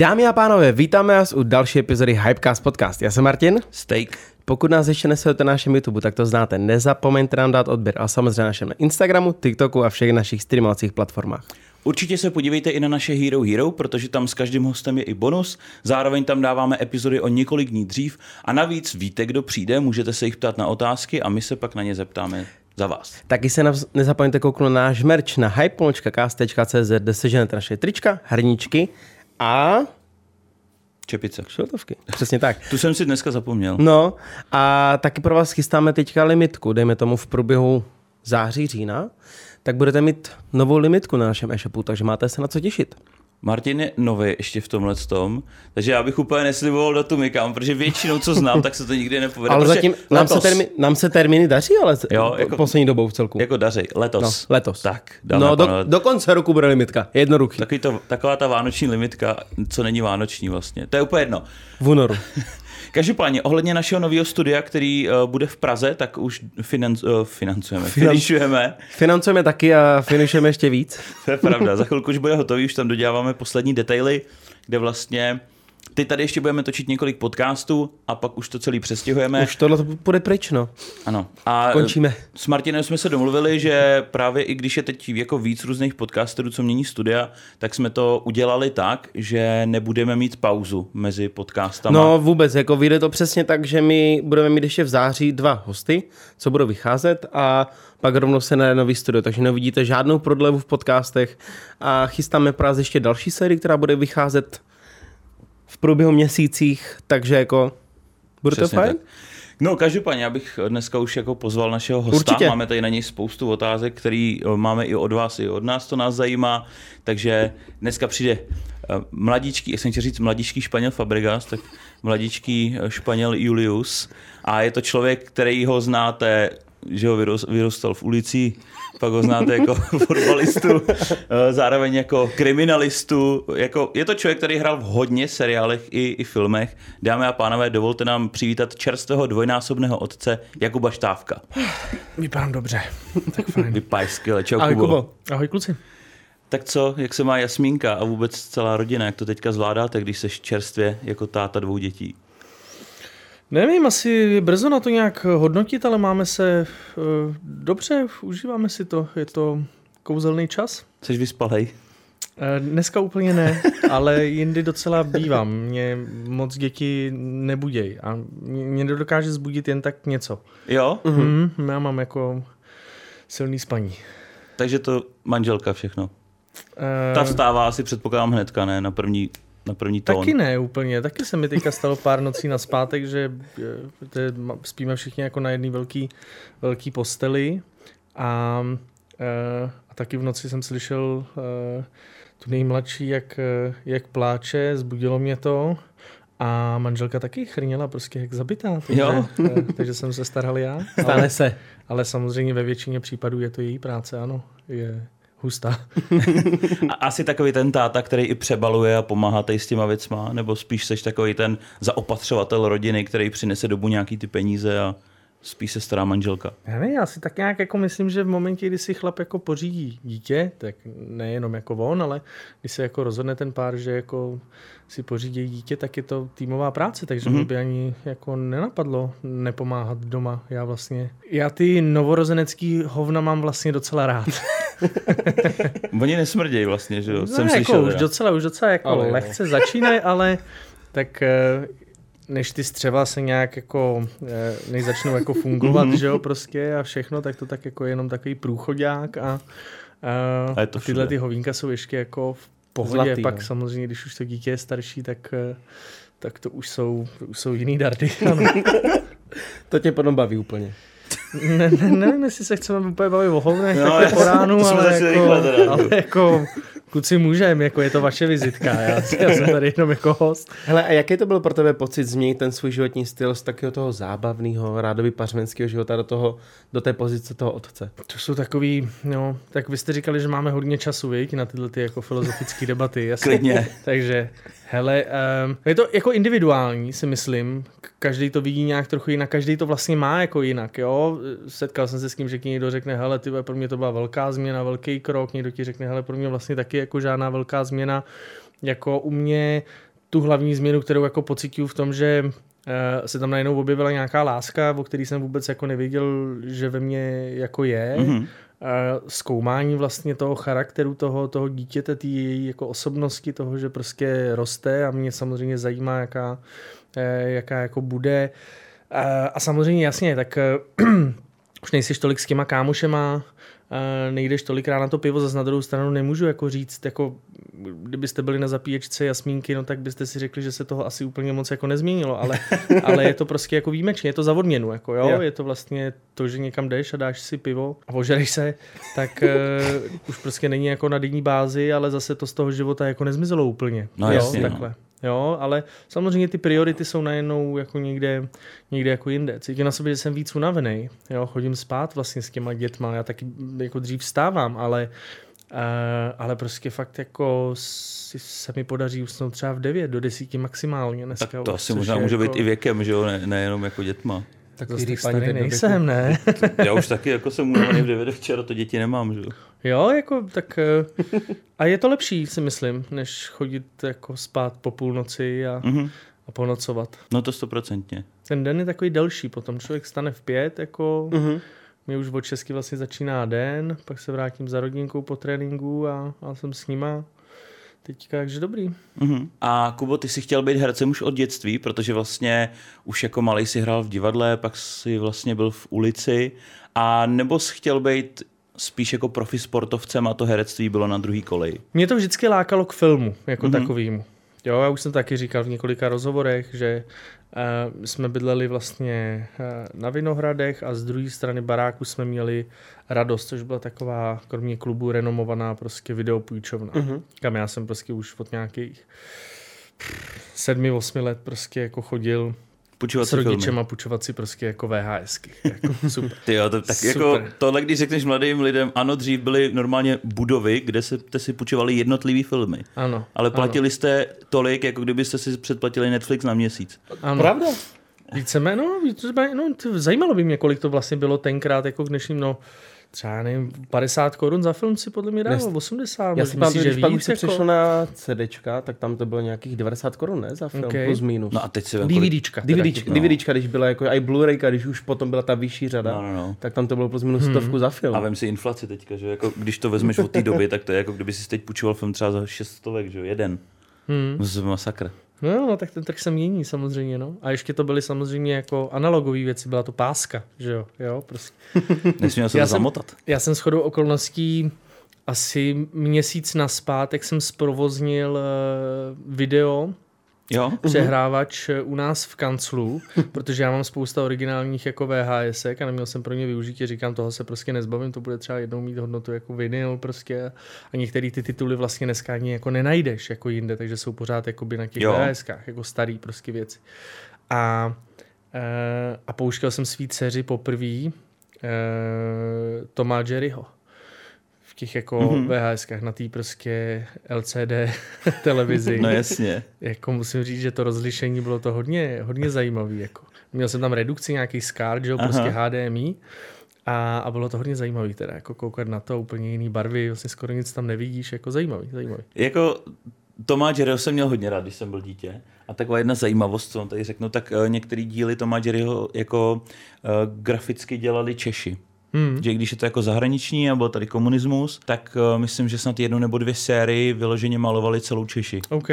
Dámy a pánové, vítáme vás u další epizody Hypecast Podcast. Já jsem Martin. Steak. Pokud nás ještě nesledujete na našem YouTube, tak to znáte. Nezapomeňte nám dát odběr a samozřejmě na našem Instagramu, TikToku a všech našich streamovacích platformách. Určitě se podívejte i na naše Hero Hero, protože tam s každým hostem je i bonus. Zároveň tam dáváme epizody o několik dní dřív a navíc víte, kdo přijde, můžete se jich ptát na otázky a my se pak na ně zeptáme za vás. Taky se navz- nezapomeňte kouknout na náš merch na hype.cast.cz, kde seženete naše trička, hrníčky a Čepice. šiltovky. Přesně tak. Tu jsem si dneska zapomněl. No a taky pro vás chystáme teďka limitku, dejme tomu v průběhu září, října, tak budete mít novou limitku na našem e-shopu, takže máte se na co těšit. Martin je nový ještě v tomhle tom, takže já bych úplně nesliboval datum někam, protože většinou, co znám, tak se to nikdy nepovede. Ale zatím nám se, termi, nám se termíny daří, ale Jo, jako- poslední dobou v celku. Jako dařej, letos. No, letos. Tak, dáme no, do, do konce roku bude limitka. Jednoduchý. Takový to, taková ta vánoční limitka, co není vánoční vlastně. To je úplně jedno. V únoru. Každopádně, ohledně našeho nového studia, který uh, bude v Praze, tak už financ, uh, financujeme, Finan- finišujeme. Financujeme taky a finišujeme ještě víc. To je pravda. Za chvilku už bude hotový, už tam doděláváme poslední detaily, kde vlastně Teď tady ještě budeme točit několik podcastů a pak už to celý přestěhujeme. Už tohle to půjde pryč, no. Ano. A Končíme. s Martinem jsme se domluvili, že právě i když je teď jako víc různých podcasterů, co mění studia, tak jsme to udělali tak, že nebudeme mít pauzu mezi podcastama. No vůbec, jako vyjde to přesně tak, že my budeme mít ještě v září dva hosty, co budou vycházet a pak rovnou se na nový studio, takže neuvidíte žádnou prodlevu v podcastech a chystáme pro vás ještě další sérii, která bude vycházet v průběhu měsících, takže jako bude to Přesně fajn? tak. No, každopádně, já bych dneska už jako pozval našeho hosta. Určitě. Máme tady na něj spoustu otázek, který eh, máme i od vás, i od nás, to nás zajímá. Takže dneska přijde eh, mladíčký, já jsem chtěl říct mladíčký Španěl Fabregas, tak mladíčký eh, Španěl Julius. A je to člověk, který ho znáte, že ho vyrůstal v ulici, pak ho znáte jako fotbalistu, eh, zároveň jako kriminalistu. Jako, je to člověk, který hrál v hodně seriálech i, i filmech. Dámy a pánové, dovolte nám přivítat čerstvého dvojnásobného otce Jakuba Štávka. Vypadám dobře. Tak fajn. Vypadáš skvěle. Čau, Ahoj, Kubo. Kubo. Ahoj kluci. Tak co, jak se má Jasmínka a vůbec celá rodina, jak to teďka zvládáte, když seš čerstvě jako táta dvou dětí? Nevím, asi je brzo na to nějak hodnotit, ale máme se uh, dobře, užíváme si to. Je to kouzelný čas. Jsi vyspalej? Uh, dneska úplně ne, ale jindy docela bývám. Mě moc děti nebuděj a mě nedokáže zbudit jen tak něco. Jo? Mm. Mm, já mám jako silný spaní. Takže to manželka všechno. Uh, Ta vstává asi předpokládám hnedka, ne? Na první, na první tón. Taky ne úplně, taky se mi teďka stalo pár nocí na zpátek, že eh, je- spíme všichni jako na jedné velký, velký posteli a, eh, a taky v noci jsem slyšel eh, tu nejmladší, jak, jak pláče, zbudilo mě to a manželka taky chrněla prostě jak zabitá, takže, Jo. takže jsem se staral já. Ale, Stane se. ale samozřejmě ve většině případů je to její práce, ano, je hustá. A asi takový ten táta, který i přebaluje a pomáhá tady s těma věcma, nebo spíš seš takový ten zaopatřovatel rodiny, který přinese domů nějaký ty peníze a spíš se stará manželka. Já ne, já si tak nějak jako myslím, že v momentě, kdy si chlap jako pořídí dítě, tak nejenom jako on, ale když se jako rozhodne ten pár, že jako si pořídí dítě, tak je to týmová práce, takže mm-hmm. mě by ani jako nenapadlo nepomáhat doma. Já vlastně, já ty novorozenecký hovna mám vlastně docela rád. Oni nesmrdějí vlastně, že jo? Jsem no, slyšel. jako už teda. docela, už docela jako Ale lehce začínají, ale tak eh, než ty střeva se nějak jako, eh, než začnou jako fungovat, že jo, prostě a všechno, tak to tak jako jenom takový průchodák a, a, A je to a tyhle ty hovínka jsou ještě jako v pohodě, Zlatý, pak no. samozřejmě, když už to dítě je starší, tak, eh, tak to už jsou, už jsou jiný dardy. Ano. To tě potom baví úplně. ne, ne, nevím, jestli se chceme úplně bavit o hovnech No, no, takhle po ránu, ale jako, ale jako kluci můžem, jako je to vaše vizitka, já, já jsem tady jenom jako host. Hele, a jaký to byl pro tebe pocit změnit ten svůj životní styl z takového toho zábavného, rádoby pařmenského života do, toho, do té pozice toho otce? To jsou takový, no, tak vy jste říkali, že máme hodně času, viď, na tyhle ty jako filozofické debaty, jasně. Klidně. Takže, hele, um, je to jako individuální, si myslím. Každý to vidí nějak trochu jinak, každý to vlastně má jako jinak, jo. Setkal jsem se s tím, že ti někdo řekne, hele, ty pro mě to byla velká změna, velký krok, někdo ti řekne, hele, pro mě vlastně taky jako žádná velká změna. Jako u mě tu hlavní změnu, kterou jako pocituju v tom, že uh, se tam najednou objevila nějaká láska, o který jsem vůbec jako nevěděl, že ve mně jako je. Mm-hmm. Uh, zkoumání vlastně toho charakteru toho, toho dítěte, té její jako osobnosti, toho, že prostě roste a mě samozřejmě zajímá, jaká, uh, jaká jako bude. Uh, a samozřejmě jasně, tak už nejsiš tolik s těma kámošema, nejdeš tolikrát na to pivo, zase na druhou stranu nemůžu jako říct, jako kdybyste byli na zapíječce jasmínky, no tak byste si řekli, že se toho asi úplně moc jako nezměnilo, ale, ale je to prostě jako výjimečně, je to za odměnu, jako jo, yeah. je to vlastně to, že někam jdeš a dáš si pivo a ožereš se, tak uh, už prostě není jako na denní bázi, ale zase to z toho života jako nezmizelo úplně. No jo, jasně, takhle. No. Jo, ale samozřejmě ty priority jsou najednou jako někde, někde jako jinde. Cítím na sobě, že jsem víc unavený. Jo, chodím spát vlastně s těma dětma. Já taky jako dřív vstávám, ale Uh, ale prostě fakt jako si, se mi podaří usnout třeba v 9 do 10 maximálně dneska. Tak to asi možná může jako... být i věkem, že jo, ne, nejenom jako dětma. Tak to ty starý nejsem, ne? Já už taky jako jsem unavený v 9 včera, to děti nemám, že jo. Jo, jako tak eh, a je to lepší, si myslím, než chodit jako spát po půlnoci a, mm-hmm. a ponocovat. No to stoprocentně. Ten den je takový delší, potom člověk stane v pět, jako mm-hmm. Mi už od česky vlastně začíná den, pak se vrátím za rodinkou po tréninku a, a jsem s nima. Teďka, takže dobrý. Uh-huh. A Kubo, ty jsi chtěl být hercem už od dětství, protože vlastně už jako malý si hrál v divadle, pak si vlastně byl v ulici, a nebo jsi chtěl být spíš jako profi sportovcem a to herectví bylo na druhý koleji? Mě to vždycky lákalo k filmu jako mm-hmm. takovýmu. Jo, já už jsem taky říkal v několika rozhovorech, že uh, jsme bydleli vlastně uh, na Vinohradech a z druhé strany baráku jsme měli Radost, což byla taková, kromě klubu, renomovaná prostě videopůjčovna, mm-hmm. kam já jsem prostě už od nějakých sedmi, osmi let prostě jako chodil Půjčovat s rodičem a půjčovat si prostě jako VHSky. Jako, super. Ty jo, to, tak super. jako tohle, když řekneš mladým lidem, ano, dřív byly normálně budovy, kde se, jste si půjčovali jednotlivý filmy. Ano. Ale platili ano. jste tolik, jako kdybyste si předplatili Netflix na měsíc. Ano. Pravda? Víceméně, no, víceméně, no, zajímalo by mě, kolik to vlastně bylo tenkrát, jako k dnešním, no, třeba nevím, 50 korun za film si podle mě dával, 80. Já si myslím, že pak už se jako... přešlo na CDčka, tak tam to bylo nějakých 90 korun, ne, za film, okay. plus minus. No a teď si vem, DVDčka. DVDčka, no. DVDčka, když byla jako i Blu-rayka, když už potom byla ta vyšší řada, no, no, no. tak tam to bylo plus minus hmm. stovku za film. A vem si inflaci teďka, že jako, když to vezmeš od té doby, tak to je jako kdyby si teď půjčoval film třeba za 600, že jo, jeden. Hmm. Z masakr. No, no, tak ten trh se mění samozřejmě, no. A ještě to byly samozřejmě jako analogové věci, byla to páska, že jo, jo, prostě. Nesměl se já to zamotat. Já jsem shodou okolností asi měsíc naspátek jsem zprovoznil uh, video jo? přehrávač uh, u nás v kanclu, protože já mám spousta originálních jako VHS a neměl jsem pro ně využití, říkám, toho se prostě nezbavím, to bude třeba jednou mít hodnotu jako vinyl prostě a některé ty tituly vlastně dneska ani jako nenajdeš jako jinde, takže jsou pořád jakoby na těch VHSkách, jako starý prostě věci. A, uh, a pouštěl jsem svý dceři poprvé uh, Toma Jerryho těch jako mm-hmm. VHSkách, na té prostě LCD televizi. No jasně. jako musím říct, že to rozlišení bylo to hodně, hodně zajímavé. Jako. Měl jsem tam redukci, nějaký SCAR, že jo, prostě HDMI. A, a bylo to hodně zajímavé teda, jako koukat na to, úplně jiný barvy, vlastně skoro nic tam nevidíš, jako zajímavý, zajímavý. Jako Toma Jerryho jsem měl hodně rád, když jsem byl dítě. A taková jedna zajímavost, co vám tady řeknu, tak uh, některý díly Toma Jerryho jako uh, graficky dělali Češi. Hmm. Že když je to jako zahraniční a byl tady komunismus, tak uh, myslím, že snad jednu nebo dvě sérii vyloženě malovali celou Češi. OK,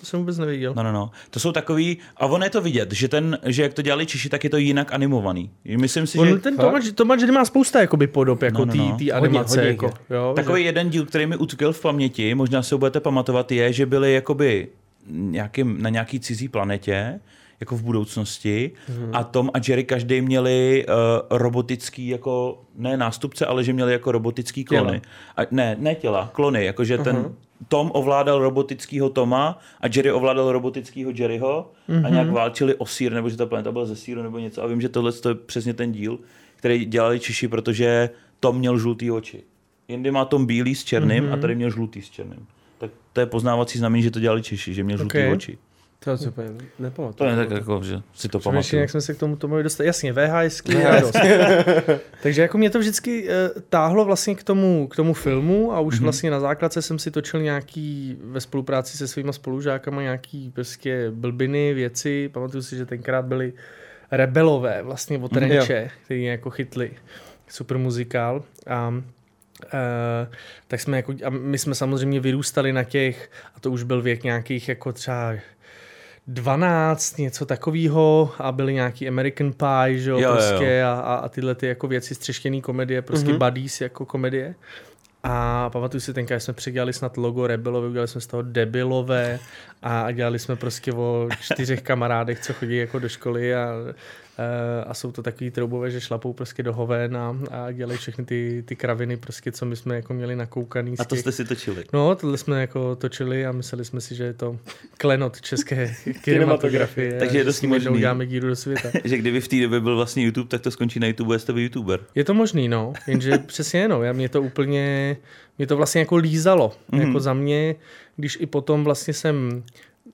to jsem vůbec neviděl. No, no, no. To jsou takový, a ono je to vidět, že, ten, že jak to dělali Češi, tak je to jinak animovaný. Myslím si, On, že... Ten Tomáš, Tomáš má spousta jakoby podob, jako no, no, no. Tý, animace. Hodně, hodně, jako, jo, Takový že... jeden díl, který mi utkvěl v paměti, možná se ho budete pamatovat, je, že byli jakoby nějakým, na nějaký cizí planetě jako v budoucnosti hmm. a Tom a Jerry každý měli uh, robotický jako, ne nástupce, ale že měli jako robotický klony. A, ne, ne těla, klony, jakože uh-huh. ten mhm. Tom ovládal robotického Toma a Jerry ovládal robotického Jerryho uh-huh. a nějak mhm. válčili o sír, nebo že ta planeta byla ze síru nebo něco. A vím, že tohle je přesně ten díl, který dělali Češi, protože Tom měl žlutý oči. Jindy má Tom bílý s černým uh-huh. a tady měl žlutý s černým. Tak to je poznávací znamení, že to dělali Češi, že měl žlutý okay. oči. To si úplně To nepamatuju. je tak jako, že si to Přemýšlím, pamatuju. jak jsme se k tomu, tomu dostali. Jasně, VHS, radost. Takže jako mě to vždycky uh, táhlo vlastně k tomu, k tomu filmu a už mm-hmm. vlastně na základce jsem si točil nějaký ve spolupráci se svýma spolužákama nějaký prostě blbiny, věci. Pamatuju si, že tenkrát byli rebelové vlastně od Mhm, Renče, který jako chytli super muzikál. A Uh, tak jsme jako, a my jsme samozřejmě vyrůstali na těch, a to už byl věk nějakých jako třeba 12, něco takového a byly nějaký American Pie, že jo, Jo, prostě jo. A, a, tyhle ty jako věci, střeštěný komedie, prostě Mhm. mm-hmm. buddies jako komedie. A pamatuju si tenkrát, jsme předělali snad logo Rebelové, udělali jsme z toho debilové a, a dělali jsme prostě o čtyřech kamarádech, co chodí jako do školy a, a, a jsou to takový troubové, že šlapou prostě do hoven a, a dělají všechny ty, ty kraviny, prostě, co my jsme jako měli nakoukaný. A to těch- jste si točili. No, tohle jsme jako točili a mysleli jsme si, že je to klenot české kinematografie. Takže je dost s tím jednou možný. uděláme díru do světa. Že kdyby v té době byl vlastně YouTube, tak to skončí na YouTube, jste vy YouTuber. Je to možný, no, jenže přesně no, já mě to úplně, mě to vlastně jako lízalo, mm. jako za mě, když i potom vlastně jsem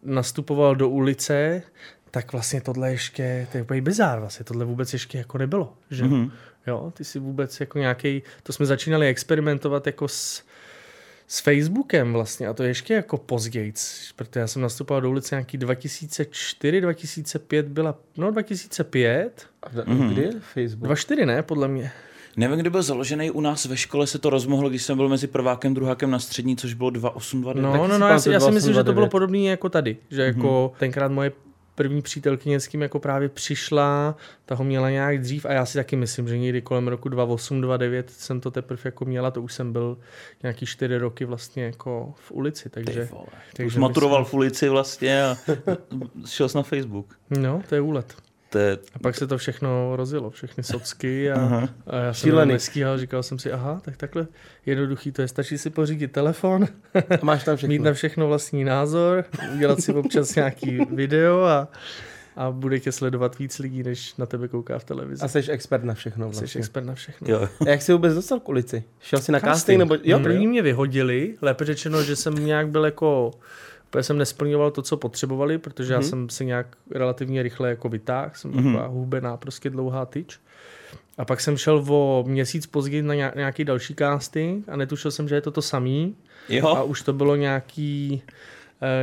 nastupoval do ulice, tak vlastně tohle ještě, to je úplně bizár vlastně, tohle vůbec ještě jako nebylo, že mm. jo, ty si vůbec jako nějaký, to jsme začínali experimentovat jako s, s Facebookem vlastně a to ještě jako později, protože já jsem nastupoval do ulice nějaký 2004, 2005 byla, no 2005, A mm-hmm. Kdy je Facebook? 2004 ne, podle mě. Nevím, kdy byl založený u nás ve škole, se to rozmohlo, když jsem byl mezi prvákem, druhákem na střední, což bylo 2829. No, no, si no, já si, já si myslím, že to 2829. bylo podobné jako tady, že jako tenkrát moje první přítelkyně s kým jako právě přišla, ta ho měla nějak dřív a já si taky myslím, že někdy kolem roku 28, 29 jsem to teprve jako měla, to už jsem byl nějaký čtyři roky vlastně jako v ulici, takže, vole. Už takže maturoval v ulici vlastně a šel jsi na Facebook. no, to je úlet. To je, A pak se to všechno rozjelo, všechny socky a, Aha. a já jsem Šílený. nestíhal, říkal jsem si, aha, tak takhle jednoduchý to je, stačí si pořídit telefon, A máš tam všechno. mít na všechno vlastní názor, udělat si občas nějaký video a, a bude tě sledovat víc lidí, než na tebe kouká v televizi. A jsi expert na všechno Jsi vlastně. expert na všechno. jo. A jak jsi vůbec dostal k ulici? Šel jsi na casting? nebo... Jo, První mě vyhodili, lépe řečeno, že jsem nějak byl jako, úplně jsem nesplňoval to, co potřebovali, protože já jsem se nějak relativně rychle jako vytáhl, jsem taková hubená, prostě dlouhá tyč. A pak jsem šel o měsíc později na nějak- nějaký další casting a netušil jsem, že je to to samý. A jo. už to bylo nějaký,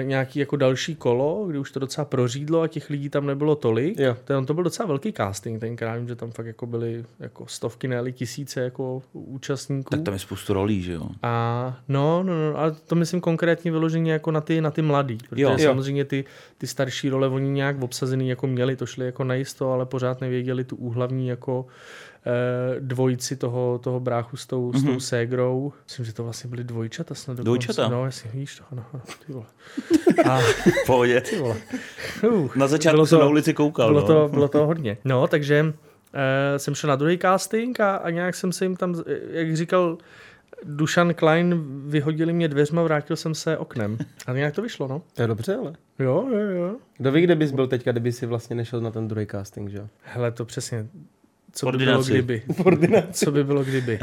nějaký jako další kolo, kdy už to docela prořídlo a těch lidí tam nebylo tolik. Jo. To, to byl docela velký casting tenkrát, vím, že tam fakt jako byly jako stovky, ne tisíce jako účastníků. Tak tam je spoustu rolí, že jo. A no, no, no, ale to myslím konkrétně vyloženě jako na ty, na ty mladý, protože Jo. samozřejmě ty, ty starší role oni nějak obsazený jako měli, to šli jako najisto, ale pořád nevěděli tu úhlavní jako eh, dvojici toho, toho bráchu s tou, mm-hmm. s tou ségrou. Myslím, že to vlastně byly dvojčata snad dokonce. Dvojčata? No, jasně, vidíš to, no, no, ty vole. A pohodě. ty vole. Uh, Na začátku Bylo jsem to- na ulici koukal. bylo, no. to, bylo to hodně. No, takže uh, jsem šel na druhý casting a, a nějak jsem se jim tam, eh, jak říkal Dušan Klein, vyhodili mě dveřma, vrátil jsem se oknem. A nějak to vyšlo, no. To je dobře, ale. Jo, jo, jo. Kdo ví, kde bys byl teďka, kdyby si vlastně nešel na ten druhý casting, že jo? Hele, to přesně. Co by bylo kdyby? Co by bylo kdyby?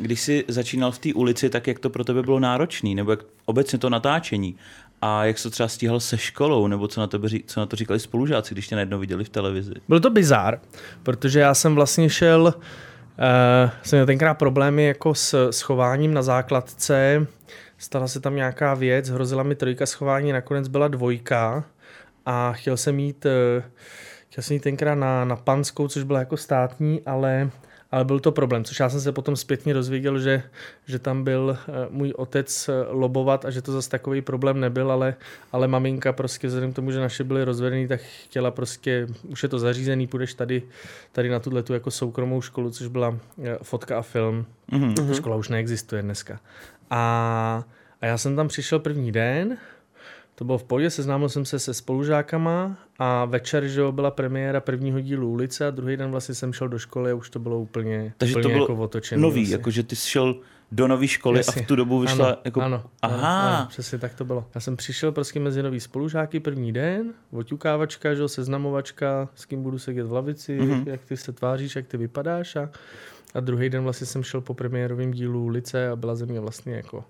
Když jsi začínal v té ulici, tak jak to pro tebe bylo náročný, nebo jak obecně to natáčení? A jak jsi to třeba stíhal se školou, nebo co na, tebe, ří- co na to říkali spolužáci, když tě najednou viděli v televizi? Byl to bizár, protože já jsem vlastně šel, uh, jsem měl tenkrát problémy jako s, s chováním na základce, stala se tam nějaká věc, hrozila mi trojka schování, nakonec byla dvojka a chtěl jsem jít, uh, chtěl jsem jít tenkrát na, na Panskou, což byla jako státní, ale ale byl to problém, což já jsem se potom zpětně dozvěděl, že, že tam byl eh, můj otec eh, lobovat a že to zase takový problém nebyl, ale, ale maminka prostě vzhledem k tomu, že naše byly rozvedený, tak chtěla prostě, už je to zařízený, půjdeš tady, tady na tuhle tu jako soukromou školu, což byla eh, fotka a film. Mhm. Mm-hmm. Škola už neexistuje dneska. A, a já jsem tam přišel první den, to bylo v pohodě, seznámil jsem se se spolužákama a večer, že byla premiéra prvního dílu ulice a druhý den vlastně jsem šel do školy a už to bylo úplně, Takže úplně to bylo jako otočený. Nový, vlastně. jakože ty jsi šel do nové školy Jasně. a v tu dobu vyšla ano, jako... Ano, Aha. Ano, ano, přesně tak to bylo. Já jsem přišel prostě mezi nový spolužáky první den, oťukávačka, že jo, seznamovačka, s kým budu sedět v lavici, Mhm. mm-hmm. jak ty se tváříš, jak ty vypadáš a, a druhý den vlastně jsem šel po premiérovém dílu ulice a byla ze mě vlastně jako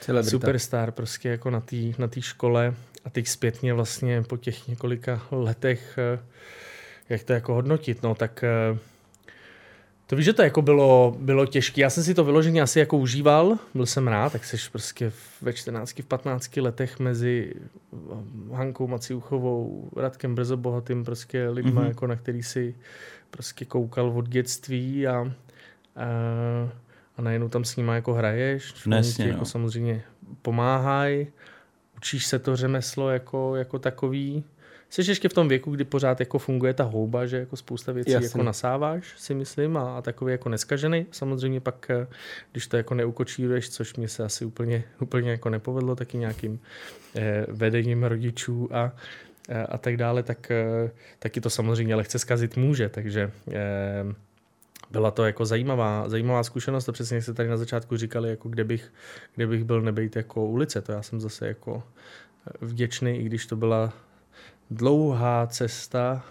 Celebrita. superstar prostě jako na té na tý škole a teď zpětně vlastně po těch několika letech, eh, jak to jako hodnotit, no tak eh, to víš, že to jako bylo, bylo těžké. Já jsem si to vyloženě asi jako užíval, byl jsem rád, tak jsi prostě ve 14, v 15 letech mezi Hankou Maciuchovou, Radkem Brzobohatým, prostě lidma, mm-hmm. jako na který si prostě koukal od dětství a, a, a najednou tam s nima jako hraješ, Nesně, ti no. jako samozřejmě pomáhají, učíš se to řemeslo jako, jako takový. Jsi ještě v tom věku, kdy pořád jako funguje ta houba, že jako spousta věcí Jasně. jako nasáváš, si myslím, a, a takový jako neskažený. Samozřejmě pak, eh, když to jako neukočíruješ, což mě se asi úplně, úplně jako nepovedlo, taky nějakým eh, vedením rodičů a, a, a tak dále, tak eh, taky to samozřejmě lehce zkazit může, takže eh, byla to jako zajímavá, zajímavá zkušenost, to přesně jak se tady na začátku říkali, jako kde bych, kde bych byl nebejt jako ulice, to já jsem zase jako vděčný, i když to byla dlouhá cesta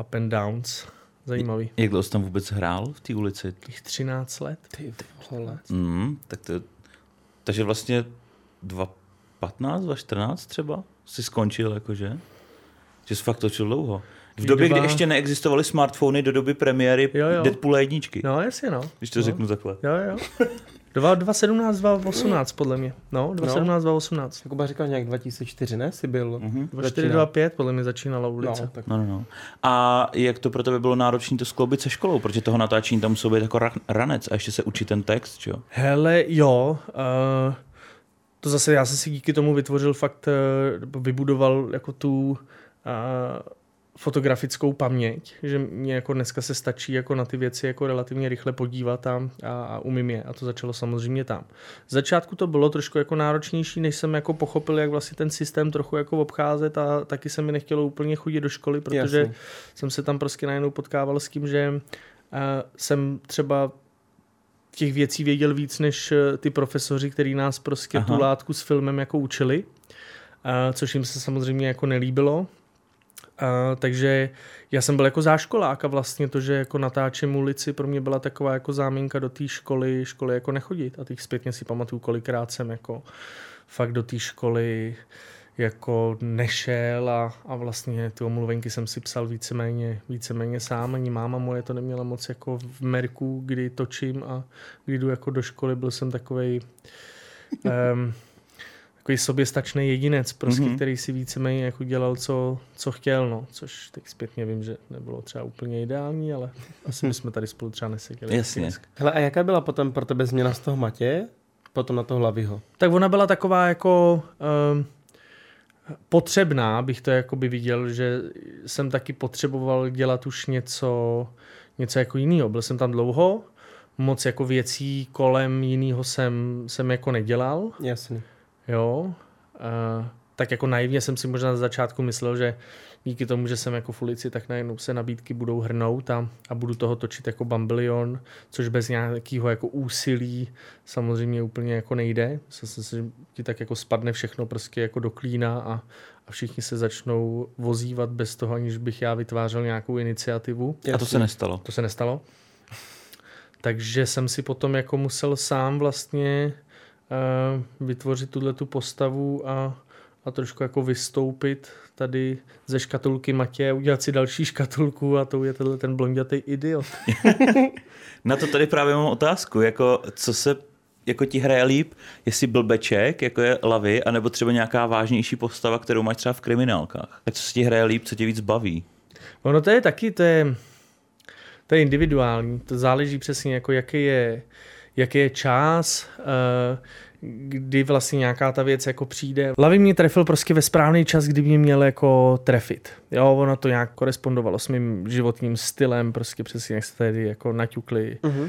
up and downs. Zajímavý. Jak dlouho jsi tam vůbec hrál v té ulici? Těch 13 let. Ty vole. Mm, tak to, takže vlastně 2015, 2014 třeba jsi skončil, jakože? Že jsi fakt točil dlouho. V době, kdy Dva- ještě neexistovaly smartfony do doby premiéry Jo, jo. Deadpoola jedničky. No, jasně, no. Když to no. řeknu takhle. Jo, jo. 2, 2017, 2018 podle mě. No, 2017, 2018. Kuba říkal nějak 2004, ne? Jsi byl. Mhm. 24, 25 podle mě začínala ulice. No, tak No, no, no. A jak to pro tebe bylo náročné to skloubit se školou? Protože toho natáčení tam musel být jako ra- ranec a ještě se učit ten text, jo? Hele, jo. Uh, to zase já jsem si díky tomu vytvořil fakt, uh, vybudoval jako tu uh, fotografickou paměť, že mě jako dneska se stačí jako na ty věci jako relativně rychle podívat a, a, a umím je. A to začalo samozřejmě tam. Z začátku to bylo trošku jako náročnější, než jsem jako pochopil, jak vlastně ten systém trochu jako obcházet a taky se mi nechtělo úplně chodit do školy, protože Jasně. jsem se tam prostě najednou potkával s tím, že uh, jsem třeba těch věcí věděl víc než eh, ty profesoři, který nás prostě Aha. tu látku s filmem jako učili, a, což jim se samozřejmě jako nelíbilo. Takže já jsem byl jako záškolák a vlastně to, že jako natáčím ulici, pro mě byla taková jako záminka do té školy, školy jako nechodit. A teď zpětně si pamatuju, kolikrát jsem jako fakt do té školy jako nešel a, a vlastně ty omluvenky jsem si psal víceméně, víceméně sám. Ani máma moje to neměla moc jako v merku, kdy točím a kdy jdu jako do školy, byl jsem takovej um, takový soběstačný jedinec, prostě, Mhm. mm-hmm. který si víceméně jako dělal, co, co chtěl, no. Což teď zpětně vím, že nebylo třeba úplně ideální, ale asi bychom tady spolu třeba neseděli. Jasně. Hele, a jaká byla potom pro tebe změna z toho Matěje, potom na toho Laviho? Tak ona byla taková jako um, potřebná, bych to jakoby viděl, že jsem taky potřeboval dělat už něco, něco jako jiného. Byl jsem tam dlouho, moc jako věcí kolem jiného jsem, jsem jako nedělal, Jasný. Jo. Uh, tak jako naivně jsem si možná na začátku myslel, že díky tomu, že jsem jako v ulici, tak najednou se nabídky budou hrnout a, a budu toho točit jako bambilion, což bez nějakého jako úsilí samozřejmě úplně jako nejde. Myslím si, že ti tak jako spadne všechno prostě jako do klína a, a všichni se začnou vozívat bez toho, aniž bych já vytvářel nějakou iniciativu. A to se nestalo. To se nestalo. Takže jsem si potom jako musel sám vlastně vytvořit tuhle tu postavu a, a trošku jako vystoupit tady ze škatulky Matě, udělat si další škatulku a to je tenhle ten blondětý idiot. Na to tady právě mám otázku, jako co se jako ti hraje líp, jestli blbeček, jako je Lavy, anebo třeba nějaká vážnější postava, kterou máš třeba v kriminálkách. Tak co se ti hraje líp, co tě víc baví? Ono to je taky, to je, to je individuální, to záleží přesně jako jaký je, jaký je čas, uh, kdy vlastně nějaká ta věc jako přijde. Lavy mě trefil prostě ve správný čas, kdy mě měl jako trefit. Jo, ono to nějak korespondovalo s mým životním stylem, prostě přesně jak jste tady jako naťukli. Mhm. Uh,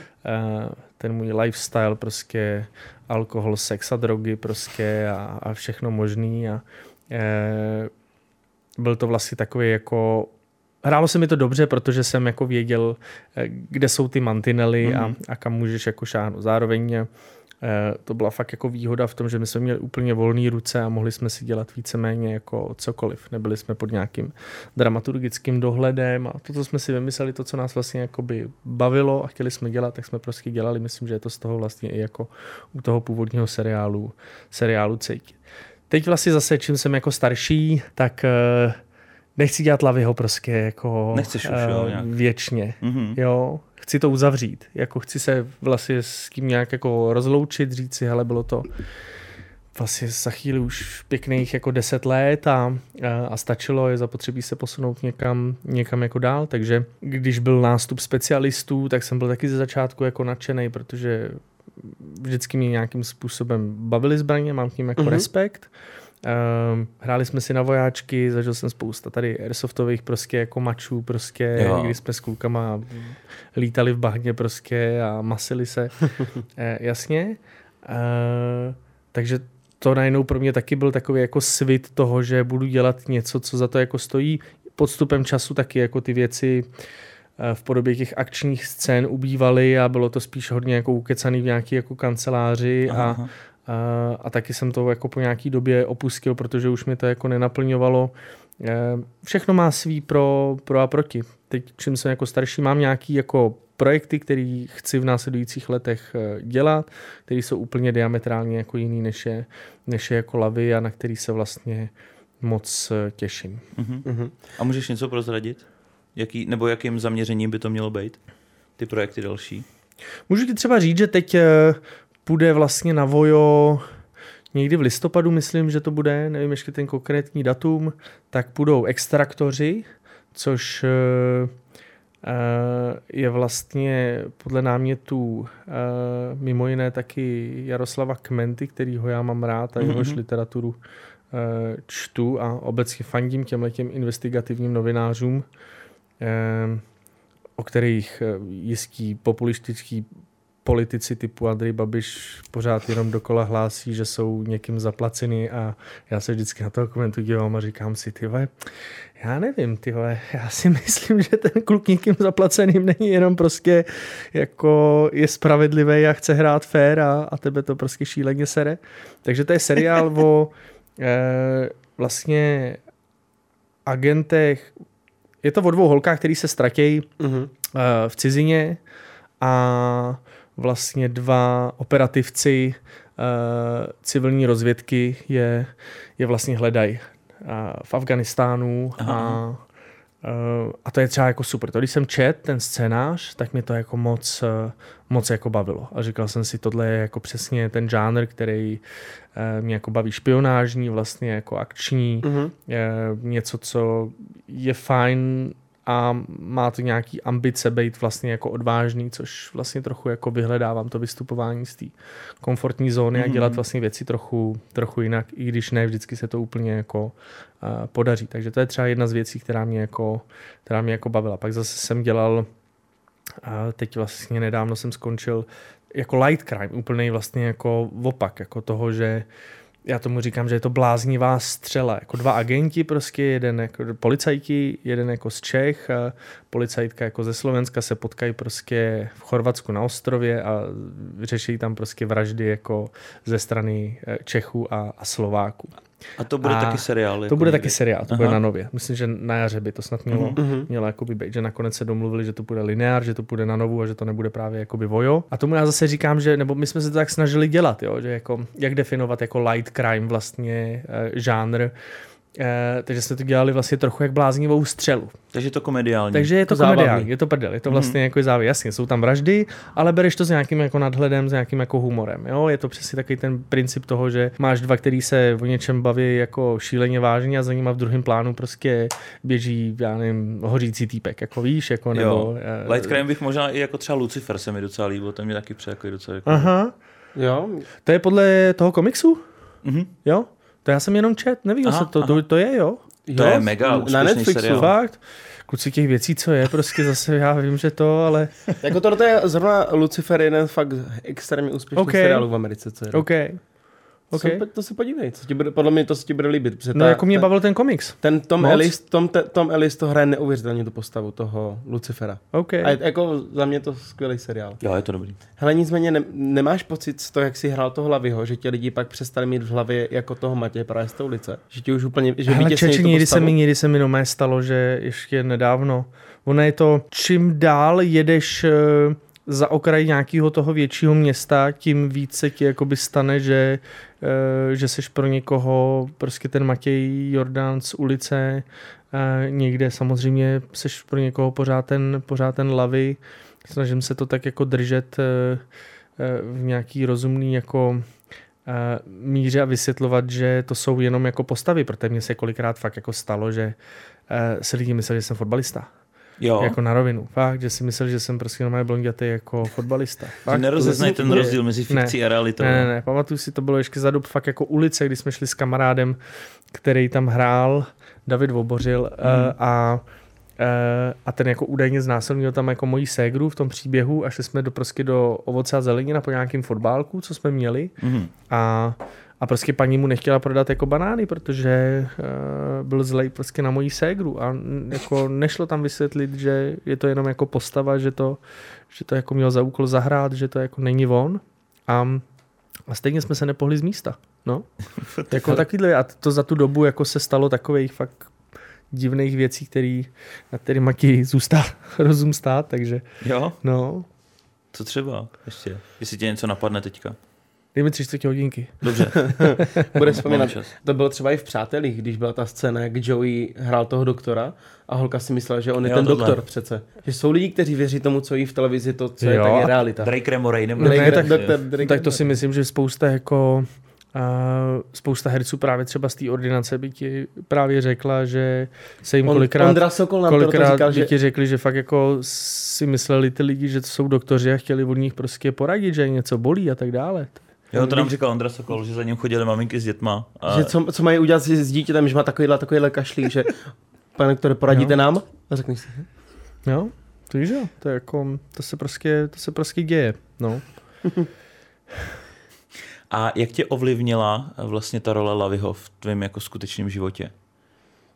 ten můj lifestyle, prostě alkohol, sex a drogy prostě a, a všechno možný a uh, byl to vlastně takový jako Hrálo se mi to dobře, protože jsem jako věděl, eh, kde jsou ty mantinely a, a kam můžeš jako šáhnout. Zároveň Eh, to byla fakt jako výhoda v tom, že my jsme měli úplně volné ruce a mohli jsme si dělat víceméně jako cokoliv. Nebyli jsme pod nějakým dramaturgickým dohledem a to, co jsme si vymysleli, to, co nás vlastně jakoby bavilo a chtěli jsme dělat, tak jsme prostě dělali. Myslím, že je to z toho vlastně i jako u toho původního seriálu, seriálu cítit. Teď vlastně zase, čím jsem jako starší, tak uh, nechci dělat Lavyho prostě jako Nechceš už, jo, nějak. věčně. Mm-hmm. Jo, chci to uzavřít. Jako chci se vlastně s tím nějak jako rozloučit, říct si, hele, bylo to vlastně za chvíli už pěkných jako deset let a, a stačilo, je zapotřebí se posunout někam, někam jako dál, takže když byl nástup specialistů, tak jsem byl taky ze začátku jako nadšený, protože vždycky mě nějakým způsobem bavili zbraně, mám k ním jako mm-hmm. respekt. Um, hráli jsme si na vojáčky, zažil jsem spousta tady airsoftových prostě jako mačů, prostě, jo. kdy jsme s klukama lítali v bahně prostě a masili se. e, jasně. E, takže to najednou pro mě taky byl takový jako svit toho, že budu dělat něco, co za to jako stojí. Podstupem času taky jako ty věci v podobě těch akčních scén ubývaly a bylo to spíš hodně jako ukecaný v nějaký jako kanceláři a, a, a taky jsem to jako po nějaký době opustil, protože už mi to jako nenaplňovalo. E, všechno má svý pro, pro a proti. Teď, čím jsem jako starší, mám nějaký jako projekty, které chci v následujících letech e, dělat, které jsou úplně diametrálně jako jiný než je, než je jako lavy a na který se vlastně moc e, těším. Uh-huh. A můžeš něco prozradit? Jaký, nebo jakým zaměřením by to mělo být? Ty projekty další? Můžu ti třeba říct, že teď půjde vlastně na Vojo někdy v listopadu, myslím, že to bude, nevím ještě ten konkrétní datum, tak půjdou extraktoři, což eh, eh, je vlastně podle námětů eh, mimo jiné taky Jaroslava Kmenty, kterýho já mám rád a jehož mm-hmm. literaturu čtu a obecně fandím těmhle těm investigativním novinářům, o kterých jistí populistický politici typu Andrej Babiš pořád jenom dokola hlásí, že jsou někým zaplaceni a já se vždycky na toho komentu dívám a říkám si, ty já nevím, ty já si myslím, že ten kluk někým zaplaceným není jenom prostě jako je spravedlivý a chce hrát fair a, a tebe to prostě šíleně sere. Takže to je seriál o e, vlastně agentech, je to o dvou holkách, který se ztratějí uh-huh. e, v cizině a vlastně dva operativci uh, civilní rozvědky je, je vlastně hledají uh, v Afganistánu a, uh, a to je třeba jako super. To, když jsem čet ten scénář, tak mě to jako moc, uh, moc jako bavilo. A říkal jsem si, tohle je jako přesně ten žánr, který uh, mě jako baví špionážní, vlastně jako akční, uh-huh. něco, co je fajn a má to nějaký ambice být vlastně jako odvážný, což vlastně trochu jako vyhledávám to vystupování z té komfortní zóny mm-hmm. a mhm. dělat vlastně věci trochu, trochu jinak, i když ne vždycky se to úplně jako uh, podaří. Takže to je třeba jedna z věcí, která mě jako, která mě jako bavila. Pak zase jsem dělal, uh, teď vlastně nedávno jsem skončil jako light crime, úplně vlastně jako opak, jako toho, že uh, já tomu říkám, že je to bláznivá střela. Jako dva agenti prostě, jeden jako policajti, jeden jako z Čech, policajtka jako ze Slovenska se potkají prostě v Chorvatsku na ostrově a řeší tam prostě vraždy jako ze strany eh, Čechů a, a Slováků. A to bude a taky seriál? Jako to bude někde. taky seriál, to Aha. bude na nově. Myslím, že na jaře by to snad mělo, uh-huh. mělo jakoby být, že nakonec se domluvili, že to bude lineár, že to bude na novu a že to nebude právě jakoby vojo. A tomu já zase říkám, že, nebo my jsme se to tak snažili dělat, jo, že jako, jak definovat jako light crime vlastně e, žánr, Eh, takže jsme to dělali vlastně trochu jak bláznivou střelu. Takže je to komediální. Takže je to, to komediální, je to prdel, je to vlastně mm. jako závěr. Jasně, jsou tam vraždy, ale bereš to s nějakým jako nadhledem, s nějakým jako humorem. Jo? Je to přesně takový ten princip toho, že máš dva, který se o něčem baví jako šíleně vážně a za nimi v druhém plánu prostě běží, já nevím, hořící týpek, jako víš, jako nebo... Jo. Uh, Light crime bych možná i jako třeba Lucifer se mi docela líbil, ten mě taky přeje jako docela jako... Aha. Jo. To je podle toho komiksu? Mhm. Jo? To já jsem jenom čet, nevím, aha, to, to, to, je, jo? To jo? je mega Na Netflixu. Seriál. Fakt? Kluci těch věcí, co je, prostě zase já vím, že to, ale... jako tohle je zrovna Lucifer jeden fakt extrémně úspěšný okay. seriál v Americe, co je. OK. Okay. Jsem, to si podívej, co ti bude, podle mě to se ti bude líbit. protože No ta- jako mě ten, bavil ten komiks. ten Tom moc. Ellis, Tom, te, Tom Ellis to hraje neuvěřitelně tu postavu toho Lucifera. OK. A je, jako za mě to skvělý seriál. Jo, je to dobrý. Hele, nicméně ne, nemáš pocit z toho, jak si hrál toho Laviho, že ti lidi pak přestali mít v hlavě jako toho Matěje právě z ulice? Že ti už úplně, že Hele, čeči, tu někdy se mi, někdy se mi nomé stalo, že ještě nedávno. Ono je to, čím dál jedeš eh, za okraj nějakého toho většího města, tím víc se ti jakoby stane, že, eh, že seš pro někoho prostě ten Matěj Jordán z ulice, eh, někde samozřejmě seš pro někoho pořád ten, pořád ten lavy. Snažím se to tak jako držet eh, v nějaký rozumný jako míře a vysvětlovat, že to jsou jenom jako postavy, protože mně se kolikrát fakt jako stalo, že si lidi mysleli, že jsem fotbalista. Jo, Jako na rovinu. Fakt, že si myslel, že jsem prostě normálně blondětý jako fotbalista. Fakt, ten rozdíl mezi fikcí Ne. a realitou. Ne, ne, ne, pamatuju si, to bylo ještě za dob fakt jako ulice, kdy jsme šli s kamarádem, který tam hrál, David Vobořil Hmm. uh, a Uh, a ten jako údajně znásilnil tam jako moji ségru v tom příběhu a šli jsme do, prostě do ovoce a zelenina po nějakým fotbálku, co jsme měli Mhm. a, a prostě paní mu nechtěla prodat jako banány, protože uh, byl zlej prostě na mojí ségru a jako nešlo tam vysvětlit, že je to jenom jako postava, že to, že to jako měl za úkol zahrát, že to jako není on a, a stejně jsme se nepohli z místa. No. jako takovýhle, a to za tu dobu jako se stalo takových fakt divných věcí, který, na kterýma ti zůstá rozum stát, takže Jo, no, co třeba ještě? Jestli tě něco napadne teďka. Dej mi tři čtvrtě hodinky. Dobře, Bude vzpomínat. čas. To bylo třeba i v Přátelích, když byla ta scéna, jak Joey hrál toho doktora a holka si myslela, že on je Jo, ten tohle. doktor přece. Že jsou lidi, kteří věří tomu, co jí v televizi, to, co je, Jo, tak je a realita. Drake Remoray nebo ne, Drake- tak- doktor Drake tak to si myslím, že spousta jako Uh, spousta herců právě třeba z té ordinace by ti právě řekla, že se jim On, kolikrát, Ondra Sokol nám to kolikrát říkal, by že ti řekli, že fakt jako si mysleli ty lidi, že to jsou doktoři a chtěli od nich prostě poradit, že je něco bolí a tak dále. Jo, to nám říkal Ondra Sokol, že za ním chodili maminky s dětma. A Že co, co mají udělat s, s dítětem, že má takovýhle, takovýhle kašlík, že pane doktore, poradíte No. nám? A řekneš si, Jo, to víš, jo, to, je jako, to, se prostě, to se prostě děje. No. A jak tě ovlivnila eh, vlastně ta role Laviho v tvém jako skutečném životě?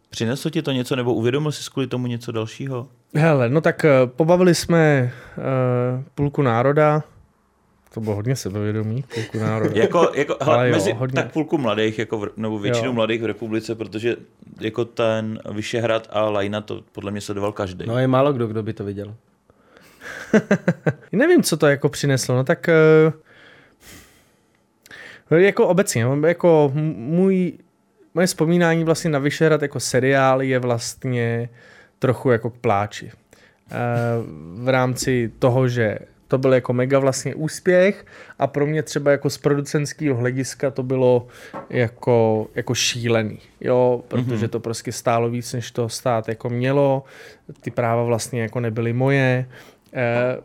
Přineslo ti to něco, nebo uvědomil jsi kvůli tomu něco dalšího? Hele, no tak eh, pobavili jsme uh, půlku národa, to bylo hodně sebevědomí, půlku národa. Jako, jako hele, Ale jo, mezi hodně. tak půlku mladých, jako v, nebo většinu Jo. mladých v republice, protože jako ten Vyšehrad a Lajna to podle mě sledoval každý. no je málo kdo, kdo by to viděl. Nevím, co to jako přineslo, no tak uh, jako obecně, no, jako můj, moje vzpomínání vlastně na Vyšehrad jako seriál je vlastně trochu jako k pláči. Uh, v rámci toho, že to byl jako mega vlastně úspěch a pro mě třeba jako z producentského hlediska to bylo jako, jako šílený, jo, protože to prostě stálo víc, než to stát jako mělo, ty práva vlastně jako nebyly moje,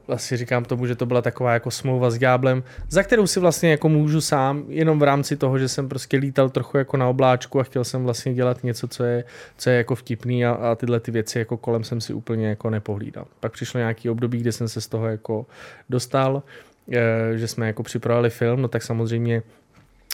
vlastně říkám tomu, že to byla taková jako smlouva s ďáblem, za kterou si vlastně jako můžu sám, jenom v rámci toho, že jsem prostě lítal trochu jako na obláčku a chtěl jsem vlastně dělat něco, co je, co je jako vtipný a, a tyhle ty věci jako kolem jsem si úplně jako nepohlídal. Pak přišlo nějaký období, kde jsem se z toho jako dostal, eh, že jsme jako připravili film, no tak samozřejmě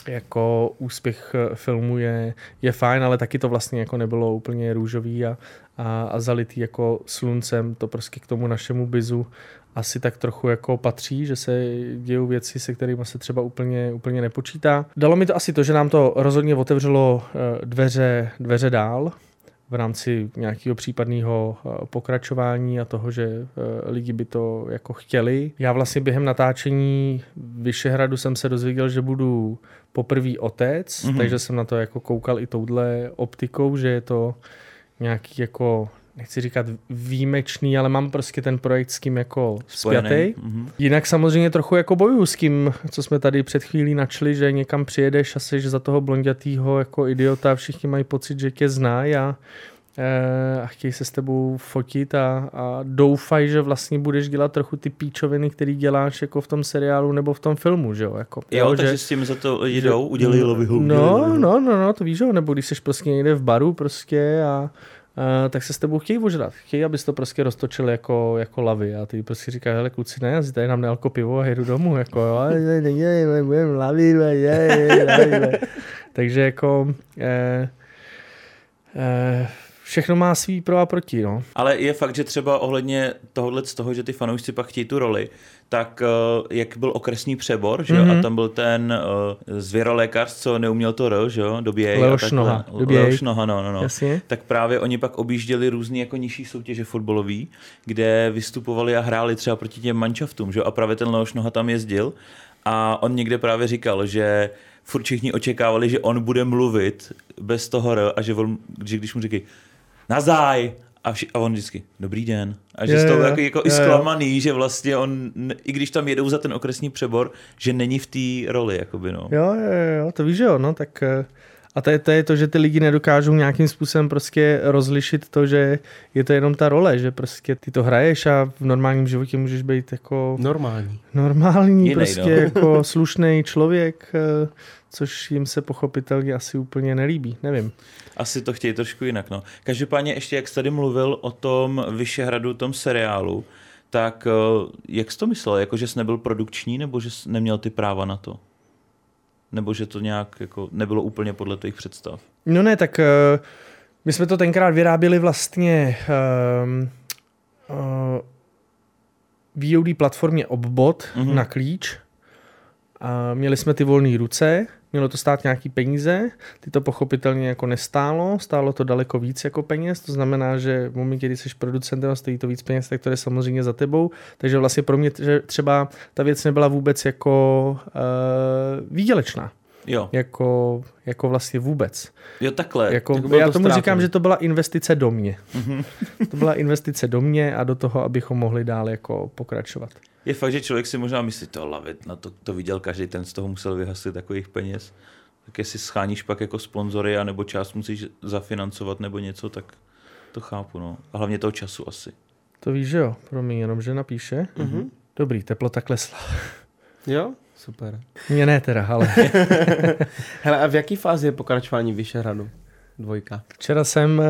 jako úspěch eh, filmu je, je fajn, ale taky to vlastně jako nebylo úplně růžový a, a, a zalitý jako sluncem, to prostě k tomu našemu bizu asi tak trochu jako patří, že se dějou věci, se kterými se třeba úplně, úplně nepočítá. Dalo mi to asi to, že nám to rozhodně otevřelo eh, dveře, dveře dál, v rámci nějakého případného eh, pokračování a toho, že eh, lidi by to jako chtěli. Já vlastně během natáčení Vyšehradu jsem se dozvěděl, že budu poprvý otec, Mhm. mm-hmm. takže jsem na to jako koukal i touhle optikou, že je to nějaký jako nechci říkat výjimečný, ale mám prostě ten projekt s kým jako spjatý. Mhm. Jinak samozřejmě trochu jako bojuju s tím, co jsme tady před chvílí načli, že někam přijedeš a jsi za toho blondětýho jako idiota všichni mají pocit, že tě a, eh, a chtějí se s tebou fotit a, a doufají, že vlastně budeš dělat trochu ty píčoviny, který děláš jako v tom seriálu nebo v tom filmu, že jo? Jako, Jo, že- takže s tím za to jdou, udělej Laviho. udělej No, no, no, no, to víš, jo, nebo když jsi prostě někde v baru prostě a Uh, tak se s tebou chtějí ožrat. Chtějí, abys to prostě roztočil jako, jako lavy. A ty prostě říkají, hele kluci, ne, já si tady nám nealko pivo a jedu domů. Jako, jo, budeme lavy, Takže jako eh, eh, všechno má svý pro a proti. No. Ale je fakt, že třeba ohledně tohohle z toho, že ty fanoušci pak chtějí tu roli, tak uh, jak byl okresní přebor, že mm-hmm. a tam byl ten uh, zvěrolékař, co neuměl to R, že jo, doběj. Leoš Noha. Leoš Noha, no, no, no. Jasně. Tak právě oni pak objížděli různý jako nižší soutěže fotbalový, kde vystupovali a hráli třeba proti těm manšaftům, že jo, a právě ten Leoš Noha tam jezdil a on někde právě říkal, že furt všichni očekávali, že on bude mluvit bez toho R a že, on, že když mu říkají nazaj, a, vši, a on vždycky, dobrý den. A že je, z toho jako, jako je, i zklamaný, je. že vlastně on, i když tam jedou za ten okresní přebor, že není v té roli, jakoby, no. Jo, jo, jo, to víš, jo, no, tak eh, a to je, to je to, že ty lidi nedokážou nějakým způsobem prostě rozlišit to, že je to jenom ta role, že prostě ty to hraješ a v normálním životě můžeš být jako... Normální. Normální, Jinej, prostě no. jako slušný člověk, eh, což jim se pochopitelně asi úplně nelíbí, nevím. Asi to chtějí trošku jinak, no. Každopádně ještě, jak jsi tady mluvil o tom Vyšehradu, tom seriálu, tak eh, jak jsi to myslel? Jako, že jsi nebyl produkční, nebo že jsi neměl ty práva na to? Nebo že to nějak jako nebylo úplně podle tvých představ? No ne, tak uh, my jsme to tenkrát vyráběli vlastně uh, uh, VOD platformě Obbot mm-hmm. na klíč. A měli jsme ty volné ruce, mělo to stát nějaký peníze, ty to pochopitelně jako nestálo, stálo to daleko víc jako peněz, to znamená, že v momentě, kdy jsi producentem a stojí to víc peněz, tak to je samozřejmě za tebou, takže vlastně pro mě že třeba ta věc nebyla vůbec jako uh, výdělečná. Jo. Jako, jako vlastně vůbec. Jo, takhle. Jako, tak já to tomu říkám, že to byla investice do mě. Mm-hmm. to byla investice do mě a do toho, abychom mohli dál jako pokračovat. Je fakt, že člověk si možná myslí, to lavit, na to, to viděl každý, ten z toho musel vyhasit takových peněz. Tak jestli scháníš pak jako sponzory, nebo část musíš zafinancovat nebo něco, tak to chápu. No. A hlavně toho času asi. To víš, že jo? Promiň, jenom, že napíše. Mm-hmm. Dobrý, teplota klesla. jo? Super. Mně ne teda, ale... Hele, a v jaký fázi je pokračování Vyšehradu? Dvojka. Včera jsem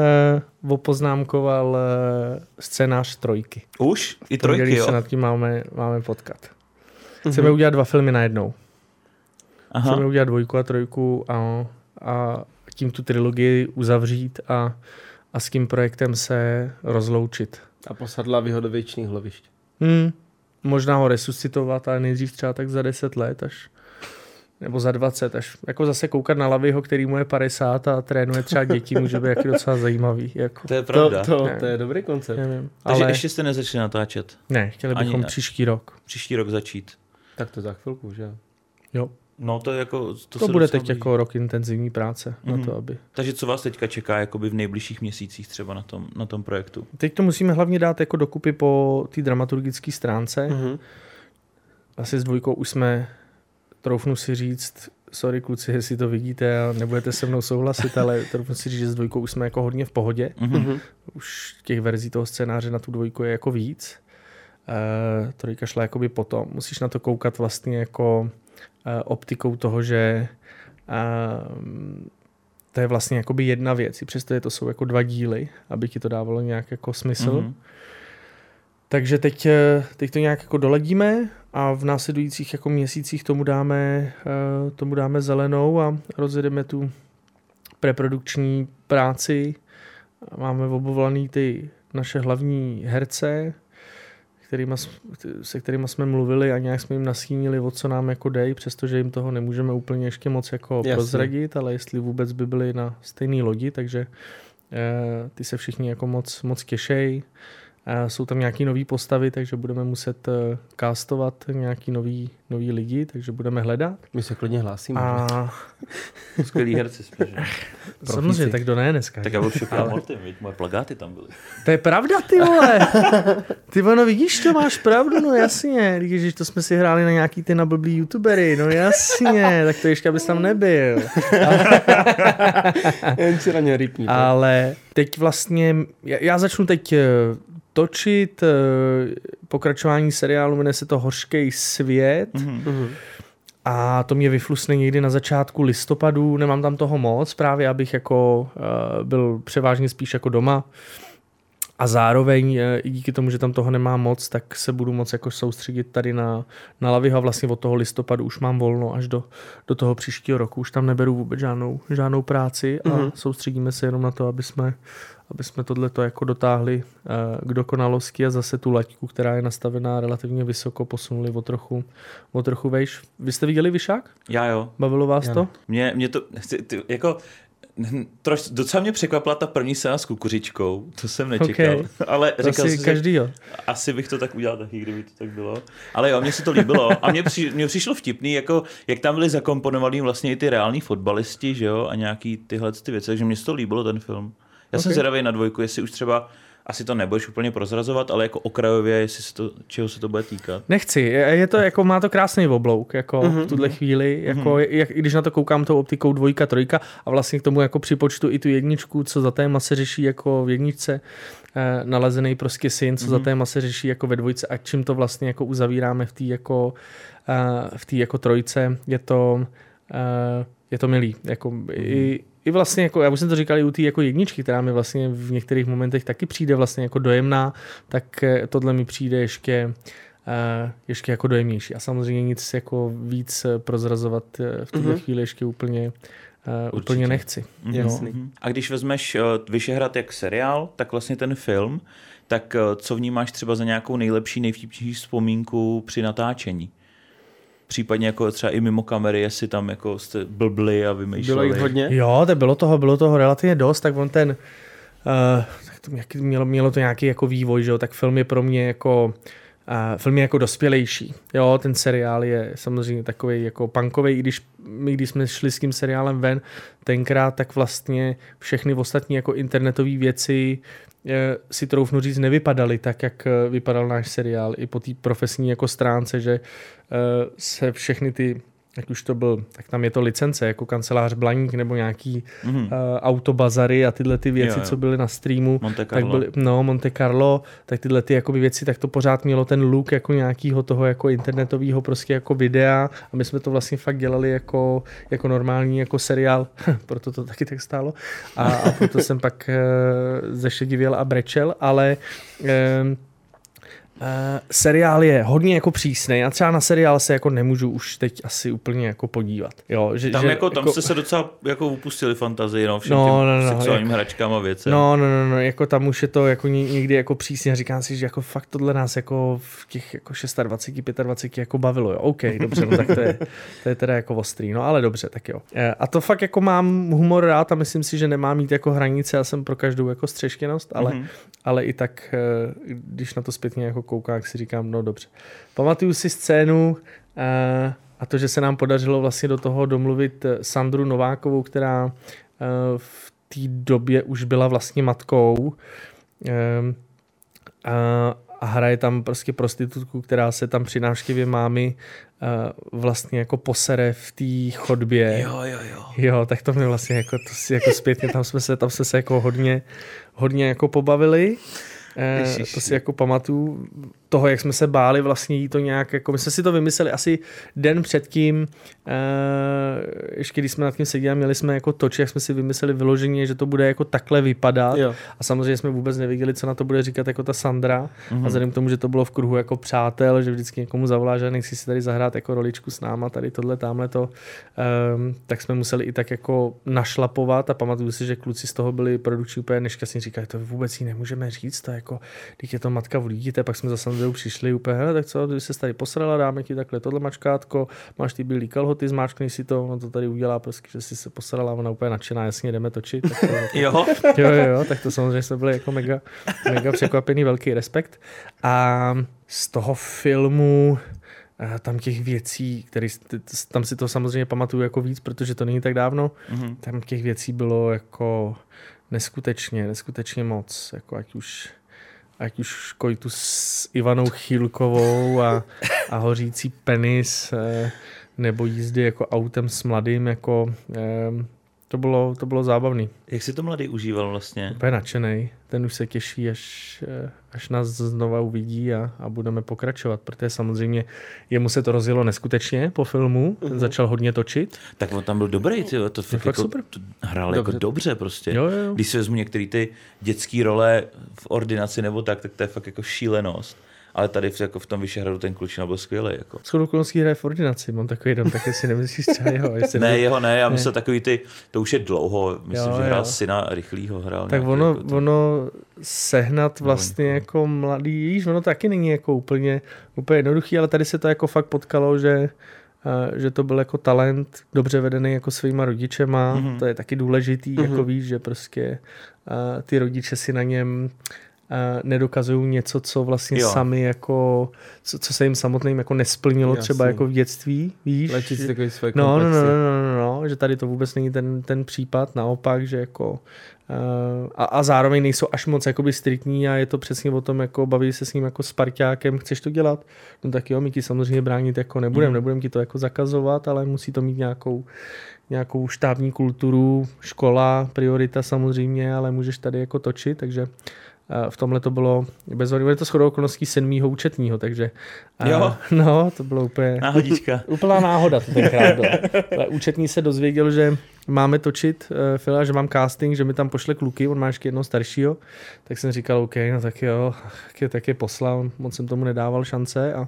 uh, opoznámkoval uh, scénář trojky. Už? I trojky, jo? se nad tím máme, máme potkat. Chceme mm-hmm. udělat dva filmy najednou. Aha. Chceme udělat dvojku a trojku a, a tím tu trilogii uzavřít a, a s tím projektem se rozloučit. A posadla do věčných hlavišť. Hmm, možná ho resuscitovat, ale nejdřív třeba tak za 10 let, až nebo za 20, až jako zase koukat na Lavyho, který mu je 50 a trénuje třeba děti, může být jaký docela zajímavý. Jako. To je pravda. To, to, to je dobrý koncept. Nevím. Takže Ale... ještě jste nezačali natáčet? Ne, chtěli bychom Ani, příští rok. Příští rok začít. Tak to za chvilku, že jo? No to je jako... To, to bude teď blíží. jako rok intenzivní práce mm-hmm. na mhm. to, aby... Takže co vás teďka čeká jakoby v nejbližších měsících třeba na tom, na tom projektu? Teď to musíme hlavně dát jako dokupy po té dramaturgické stránce. Mm-hmm. Asi s dvojkou už jsme troufnu si říct, sorry kluci, jestli to vidíte a nebudete se mnou souhlasit, ale troufnu si říct, že s dvojkou už jsme jako hodně v pohodě. Mm-hmm. Už těch verzí toho scénáře na tu dvojku je jako víc. Uh, trojka šla jakoby potom. Musíš na to koukat vlastně jako optikou toho, že uh, to je vlastně jakoby jedna věc, i přesto je to jsou jako dva díly, aby ti to dávalo nějak jako smysl. Mm-hmm. Takže teď, teď to nějak jako doledíme a v následujících jako měsících tomu dáme, eh, tomu dáme zelenou a rozjedeme tu preprodukční práci. Máme obovolaný ty naše hlavní herce, kterýma, se kterými jsme mluvili a nějak jsme jim nasínili, o co nám jako dej, přestože jim toho nemůžeme úplně ještě moc jako Jasně. prozradit, ale jestli vůbec by byli na stejné lodi, takže eh, ty se všichni jako moc, moc těšej. Jsou tam nějaké nové postavy, takže budeme muset eh, castovat nějaký nový, nový lidi, takže budeme hledat. My se klidně hlásíme. A... Skvělý herci jsme, že? Samozřejmě, tak to ne dneska. Tak já byl všechno ale... Morty, moje plagáty tam byly. To je pravda, ty vole. Ty ono, vidíš to, máš pravdu, no jasně. Když to jsme si hráli na nějaký ty nablblý youtubery, no jasně, tak to ještě abys tam nebyl. Jen si na ně rypní. Ale teď vlastně, já, já začnu teď eh, točit eh, pokračování seriálu, jmenuje se to Hořký svět. Mm-hmm. a to mě vyflusne někdy na začátku listopadu, nemám tam toho moc, právě abych jako uh, byl převážně spíš jako doma. A zároveň uh, i díky tomu, že tam toho nemám moc, tak se budu moc jako soustředit tady na, na Laviho a vlastně od toho listopadu už mám volno až do, do toho příštího roku. Už tam neberu vůbec žádnou, žádnou práci a mm-hmm. soustředíme se jenom na to, aby jsme, aby jsme tohleto jako dotáhli uh, k dokonalosti a zase tu laťku, která je nastavená relativně vysoko, posunuli o trochu, o trochu vejš. Vy jste viděli Vyšák? Já jo. Bavilo vás Já to? Mě, mě to, ty, ty, jako, troš, docela mě překvapila ta první scéna s kukuřičkou, to jsem nečekal, Okay. ale To říkal asi jsem každý, jo. si, asi bych to tak udělal taky, kdyby to tak bylo. Ale jo, mně se to líbilo a mně, při, mně přišlo vtipný, jako, jak tam byli zakomponovaný vlastně i ty reální fotbalisti, že jo, a nějaký tyhle ty věci, takže mně se to líbilo ten film. Já jsem zvědavý na dvojku, jestli už třeba, asi to nebudeš úplně prozrazovat, ale jako okrajově, jestli se to, čeho se to bude týkat. Nechci, je to jako, má to krásný oblouk, jako Mhm, v tuhle chvíli, jako, jak, i když na to koukám tou optikou dvojka, trojka a vlastně k tomu jako připočtu i tu jedničku, co za téma se řeší jako v jedničce, eh, nalezený prostě syn, co za téma se řeší jako ve dvojce a čím to vlastně jako uzavíráme v té jako, eh, v té jako trojce, je to, eh, je to milý, jako i, i vlastně, jako, já už jsem to říkal i u té jako jedničky, která mi vlastně v některých momentech taky přijde vlastně jako dojemná, tak eh, tohle mi přijde ještě eh, ještě jako dojemnější. A samozřejmě nic jako víc eh, prozrazovat v tuhle Mhm. chvíli ještě úplně, eh, Určitě. úplně nechci. Mhm. Jasný. Mhm. A když vezmeš uh, Vyšehrad jak seriál, tak vlastně ten film, tak uh, co vnímáš třeba za nějakou nejlepší, nejvtipnější vzpomínku při natáčení? Případně jako třeba i mimo kamery, jestli tam jako jste blbli a vymýšleli. Bylo jich hodně? Jo, to bylo toho, bylo toho relativně dost, tak on ten, uh, tak to mělo, mělo to nějaký jako vývoj, že jo, tak film je pro mě jako Uh, film je jako dospělejší. Jo, ten seriál je samozřejmě takový jako punkový, i když my, když jsme šli s tím seriálem ven tenkrát, tak vlastně všechny ostatní jako internetové věci eh, si troufnu říct nevypadaly tak, jak eh, vypadal náš seriál i po té profesní jako stránce, že eh, se všechny ty jak už to byl, tak tam je to licence, jako kancelář Blaník nebo nějaký Mhm. uh, autobazary a tyhle ty věci, Jo, jo. co byly na streamu. Monte Tak Carlo. byly, no, Monte Carlo, tak tyhle ty jakoby věci, tak to pořád mělo ten look jako nějakýho toho jako internetového prostě jako videa a my jsme to vlastně fakt dělali jako, jako normální jako seriál, proto to taky tak stálo a, a proto jsem pak uh, zešedivěl a brečel, ale um, Uh, seriál je hodně jako přísný. Já třeba na seriál se jako nemůžu už teď asi úplně jako podívat. Jo, že, Tam, že, jako, tam jste se docela jako upustili fantazii, no, všem No, těm no, no, sexuálním jak- hračkám a věcem. No, no, no, no, jako tam už je to jako ně- někdy jako přísně říkám si, že jako fakt tohle nás jako v těch jako 26, 25 jako bavilo, jo. OK, dobře, no tak to je, to je teda jako ostrý, no ale dobře, tak jo. Eh, A to fakt jako mám humor rád a myslím si, že nemám mít jako hranice, já jsem pro každou jako střeštěnost, ale, Mhm. ale i tak, eh, když na to zpětně jako koukám, tak si říkám, no dobře. Pamatuju si scénu eh, a to, že se nám podařilo vlastně do toho domluvit eh, Sandru Novákovou, která eh, v té době už byla vlastně matkou ehm, a, a hraje tam prostě prostitutku, která se tam při návštěvě mámy vlastně jako posere v té chodbě. Jo, jo, jo. Jo, tak to mi vlastně jako, to si jako zpětně, tam jsme se, tam jsme se jako hodně, hodně jako pobavili. Eh, Ježiši. to si jako pamatuju toho, jak jsme se báli vlastně jí to nějak, jako my jsme si to vymysleli asi den předtím, eh, ještě když jsme nad tím seděli, měli jsme jako toč, jak jsme si vymysleli vyloženě, že to bude jako takhle vypadat. Jo. A samozřejmě jsme vůbec nevěděli, co na to bude říkat jako ta Sandra. Mm-hmm. A vzhledem k tomu, že to bylo v kruhu jako přátel, že vždycky někomu zavolá, že nechci si tady zahrát jako roličku s náma, tady tohle, tamhle to, um, tak jsme museli i tak jako našlapovat a pamatuju si, že kluci z toho byli produkční úplně nešťastní, říkali, to vůbec jí nemůžeme říct, to jako, když je to matka v dítěte, pak jsme za Sandrou přišli úplně, hele, tak co, ty se tady posrala, dáme ti takhle tohle mačkátko, máš ty bílý kalhoty, zmáčkni si to, on to tady udělá prostě, že si se posrala, ona úplně nadšená, jasně, jdeme točit. Tak to, Jo, jo, jo, jo, tak to samozřejmě jsme byli jako mega, mega překvapený, velký respekt. A z toho filmu eh, tam těch věcí, které, tam si to samozřejmě pamatuju jako víc, protože to není tak dávno, Mhm. tam těch věcí bylo jako neskutečně, neskutečně moc, jako ať už ať už kojtu s Ivanou Chýlkovou a, a hořící penis, eh, nebo jízdy jako autem s mladým, jako eh, to bylo, to bylo zábavný. Jak si to mladý užíval vlastně? Úplně nadšený. Ten už se těší, až, eh, až nás znova uvidí a, a budeme pokračovat, protože samozřejmě jemu se to rozjelo neskutečně po filmu, ten začal hodně točit. Tak on tam byl dobrý, ty, to fakt, fakt jako, super. to hrál Dobře. jako dobře prostě. Jo, jo. Když si vezmu některé ty dětské role v ordinaci nebo tak, tak to je fakt jako šílenost. Ale tady v, jako v tom Vyšehradu ten klučina byl skvělý. Jako. S okolností hraje v ordinaci, mám takový dom, tak jestli nemyslíš třeba jeho. Jestli Ne, jeho ne, já myslím takový ty, to už je dlouho, myslím, Jo, že hrál jo. syna rychlýho, hrál tak ono, jako to- ono sehnat vlastně jako mladý, víš, ono taky není jako úplně, úplně jednoduchý, ale tady se to jako fakt potkalo, že a, že to byl jako talent, dobře vedený jako svýma rodičema, Mhm. mm-hmm. to je taky důležitý, mm-hmm. jako víš, že prostě a, ty rodiče si na něm nedokazují něco, co vlastně Jo. sami jako, co, co se jim samotným jako nesplnilo Jasně. třeba jako v dětství, víš. Léčit si takový svoje No, no, no, komplexy. no, no, no, že tady to vůbec není ten, ten případ, naopak, že jako uh, a, a zároveň nejsou až moc jakoby striktní a je to přesně o tom, jako baví se s ním jako Spartákem, chceš to dělat? No tak jo, my ti samozřejmě bránit jako nebudem, Mhm. nebudem ti to jako zakazovat, ale musí to mít nějakou nějakou štábní kulturu, škola, priorita samozřejmě, ale můžeš tady jako točit, takže eh, v tomhle to bylo bez je to shodou okolností sedmýho účetního, takže Jo. no, to bylo úplně Náhodička. Úplná náhoda to tenkrát byla. Ale Účetní se dozvěděl, že máme točit uh, Fila, že mám casting, že mi tam pošle kluky, on má ještě jednoho staršího, tak jsem říkal, OK, no tak jo, tak je, tak je poslal, moc jsem tomu nedával šance a,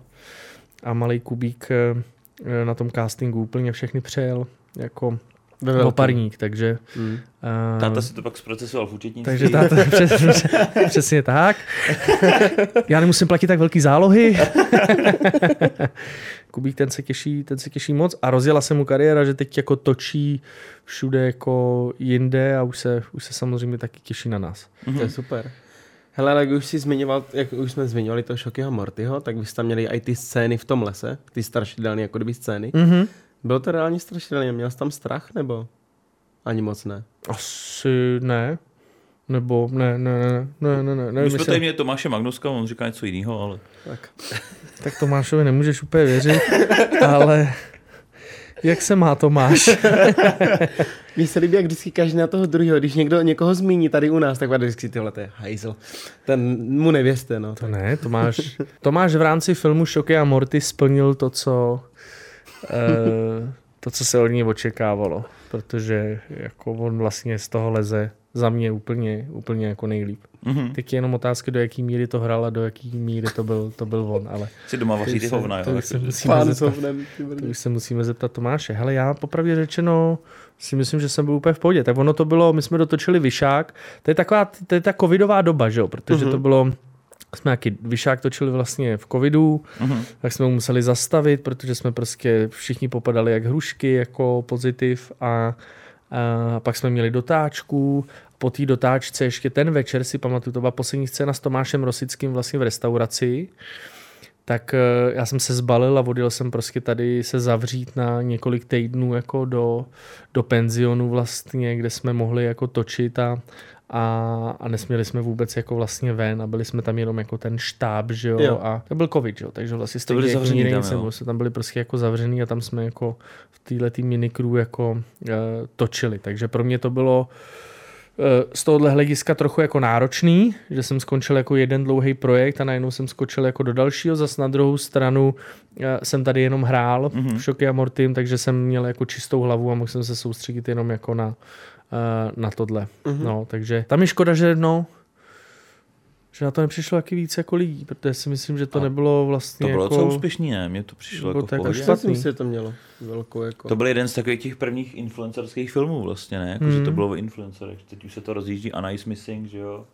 a malý Kubík eh, na tom castingu úplně všechny přejel jako Ve oparník, takže Mm. eh, Táta si to pak zprocesoval v účetnictví. takže táta, přes, přes, přesně tak. Já nemusím platit tak velký zálohy. Kubík ten se těší, ten se těší moc a rozjela se mu kariéra, že teď jako točí všude jako jinde a už se, už se samozřejmě taky těší na nás. To je super. Hele, ale jak už jsi zmiňoval, jak už jsme zmiňovali toho Šokyho Mortyho, tak vy jste tam měli i ty scény v tom lese, ty strašidelné jako kdyby scény. Mm-hmm. Bylo to reálně strašidelné? Měl jsi tam strach nebo ani moc ne? Asi ne. Nebo ne, ne, ne, ne, ne, ne. My nevím, jsme tady měli Tomáše Magnuska, on říká něco jiného, ale Tak. Tak Tomášovi nemůžeš úplně věřit, ale jak se má Tomáš? Mně se líbí, jak vždycky každý na toho druhého, když někdo někoho zmíní tady u nás, tak vždycky tyhle, to je hajzl. Ten mu nevěřte, no. To ne, Tomáš, Tomáš v rámci filmu Šoky a Morty splnil to, co, to, co se od něj očekávalo. Protože jako on vlastně z toho leze za mě úplně, úplně jako nejlíp. mhm. Teď je jenom otázka, do jaký míry to hrál a do jaký míry to byl, to byl on. Ale si doma vaří to ty hovna, to jo. už se musíme zeptat. hovnem, To už se musíme zeptat Tomáše. Hele, já popravdě řečeno si myslím, že jsem byl úplně v pohodě. Tak ono to bylo, my jsme dotočili Vyšák, to je taková, to je ta covidová doba, že jo, protože Mhm. to bylo, jsme nějaký Vyšák točili vlastně v covidu, Mhm. tak jsme ho museli zastavit, protože jsme prostě všichni popadali jak hrušky, jako pozitiv a, a pak jsme měli dotáčku, po té dotáčce ještě ten večer si pamatuju, to byla poslední scéna s Tomášem Rosickým vlastně v restauraci, tak eh, já jsem se zbalil a odjel jsem prostě tady se zavřít na několik týdnů jako do, do penzionu vlastně, kde jsme mohli jako točit a, a, a nesměli jsme vůbec jako vlastně ven a byli jsme tam jenom jako ten štáb, že jo, Jo. a to byl covid, že jo, takže vlastně To byli jako zavřený tam, jo. jsme tam byli prostě jako zavřený a tam jsme jako v téhle tý minikru jako uh, točili, takže pro mě to bylo eh, z tohohle hlediska trochu jako náročný, že jsem skončil jako jeden dlouhý projekt a najednou jsem skočil jako do dalšího, zas na druhou stranu eh, jsem tady jenom hrál Mhm. mm-hmm. v Šoky a Mortym, takže jsem měl jako čistou hlavu a mohl jsem se soustředit jenom jako na, na tohle. Mhm. Mm-hmm. No, takže tam je škoda, že no, že na to nepřišlo taky víc jako lidí, protože si myslím, že to A nebylo vlastně To bylo jako... docela úspěšný, ne? Mně to přišlo jako v to jako špatný. Že to mělo velkou jako... To byl jeden z takových těch prvních influencerských filmů vlastně, ne? Jako, že to Mhm. bylo o influencerech. Teď už se to rozjíždí Anna is Missing, že jo?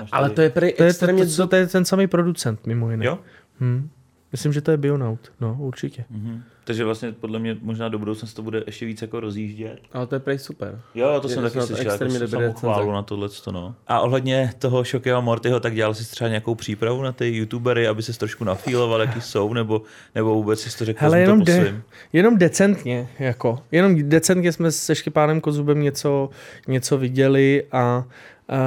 Máš Ale tady- to je prý To je, to, extrémně... to, to, to je ten samý producent, mimo jiné. Jo? Hm. Myslím, že to je Bionaut, no určitě. Mhm. Takže vlastně podle mě možná do budoucna se to bude ještě víc jako rozjíždět. Ale to je prej super. Jo, to Je- jsem taky slyšel, jako jsem chválu na tohle no. A ohledně toho Šokého Mortyho, tak dělal jsi třeba nějakou přípravu na ty youtubery, aby se trošku nafíloval, jaký jsou, nebo, nebo vůbec jsi to řekl, Hele, vezmu jenom to svým? Jenom decentně, jako. Jenom decentně jsme se Štěpánem Kozubem něco, něco viděli a, Uh,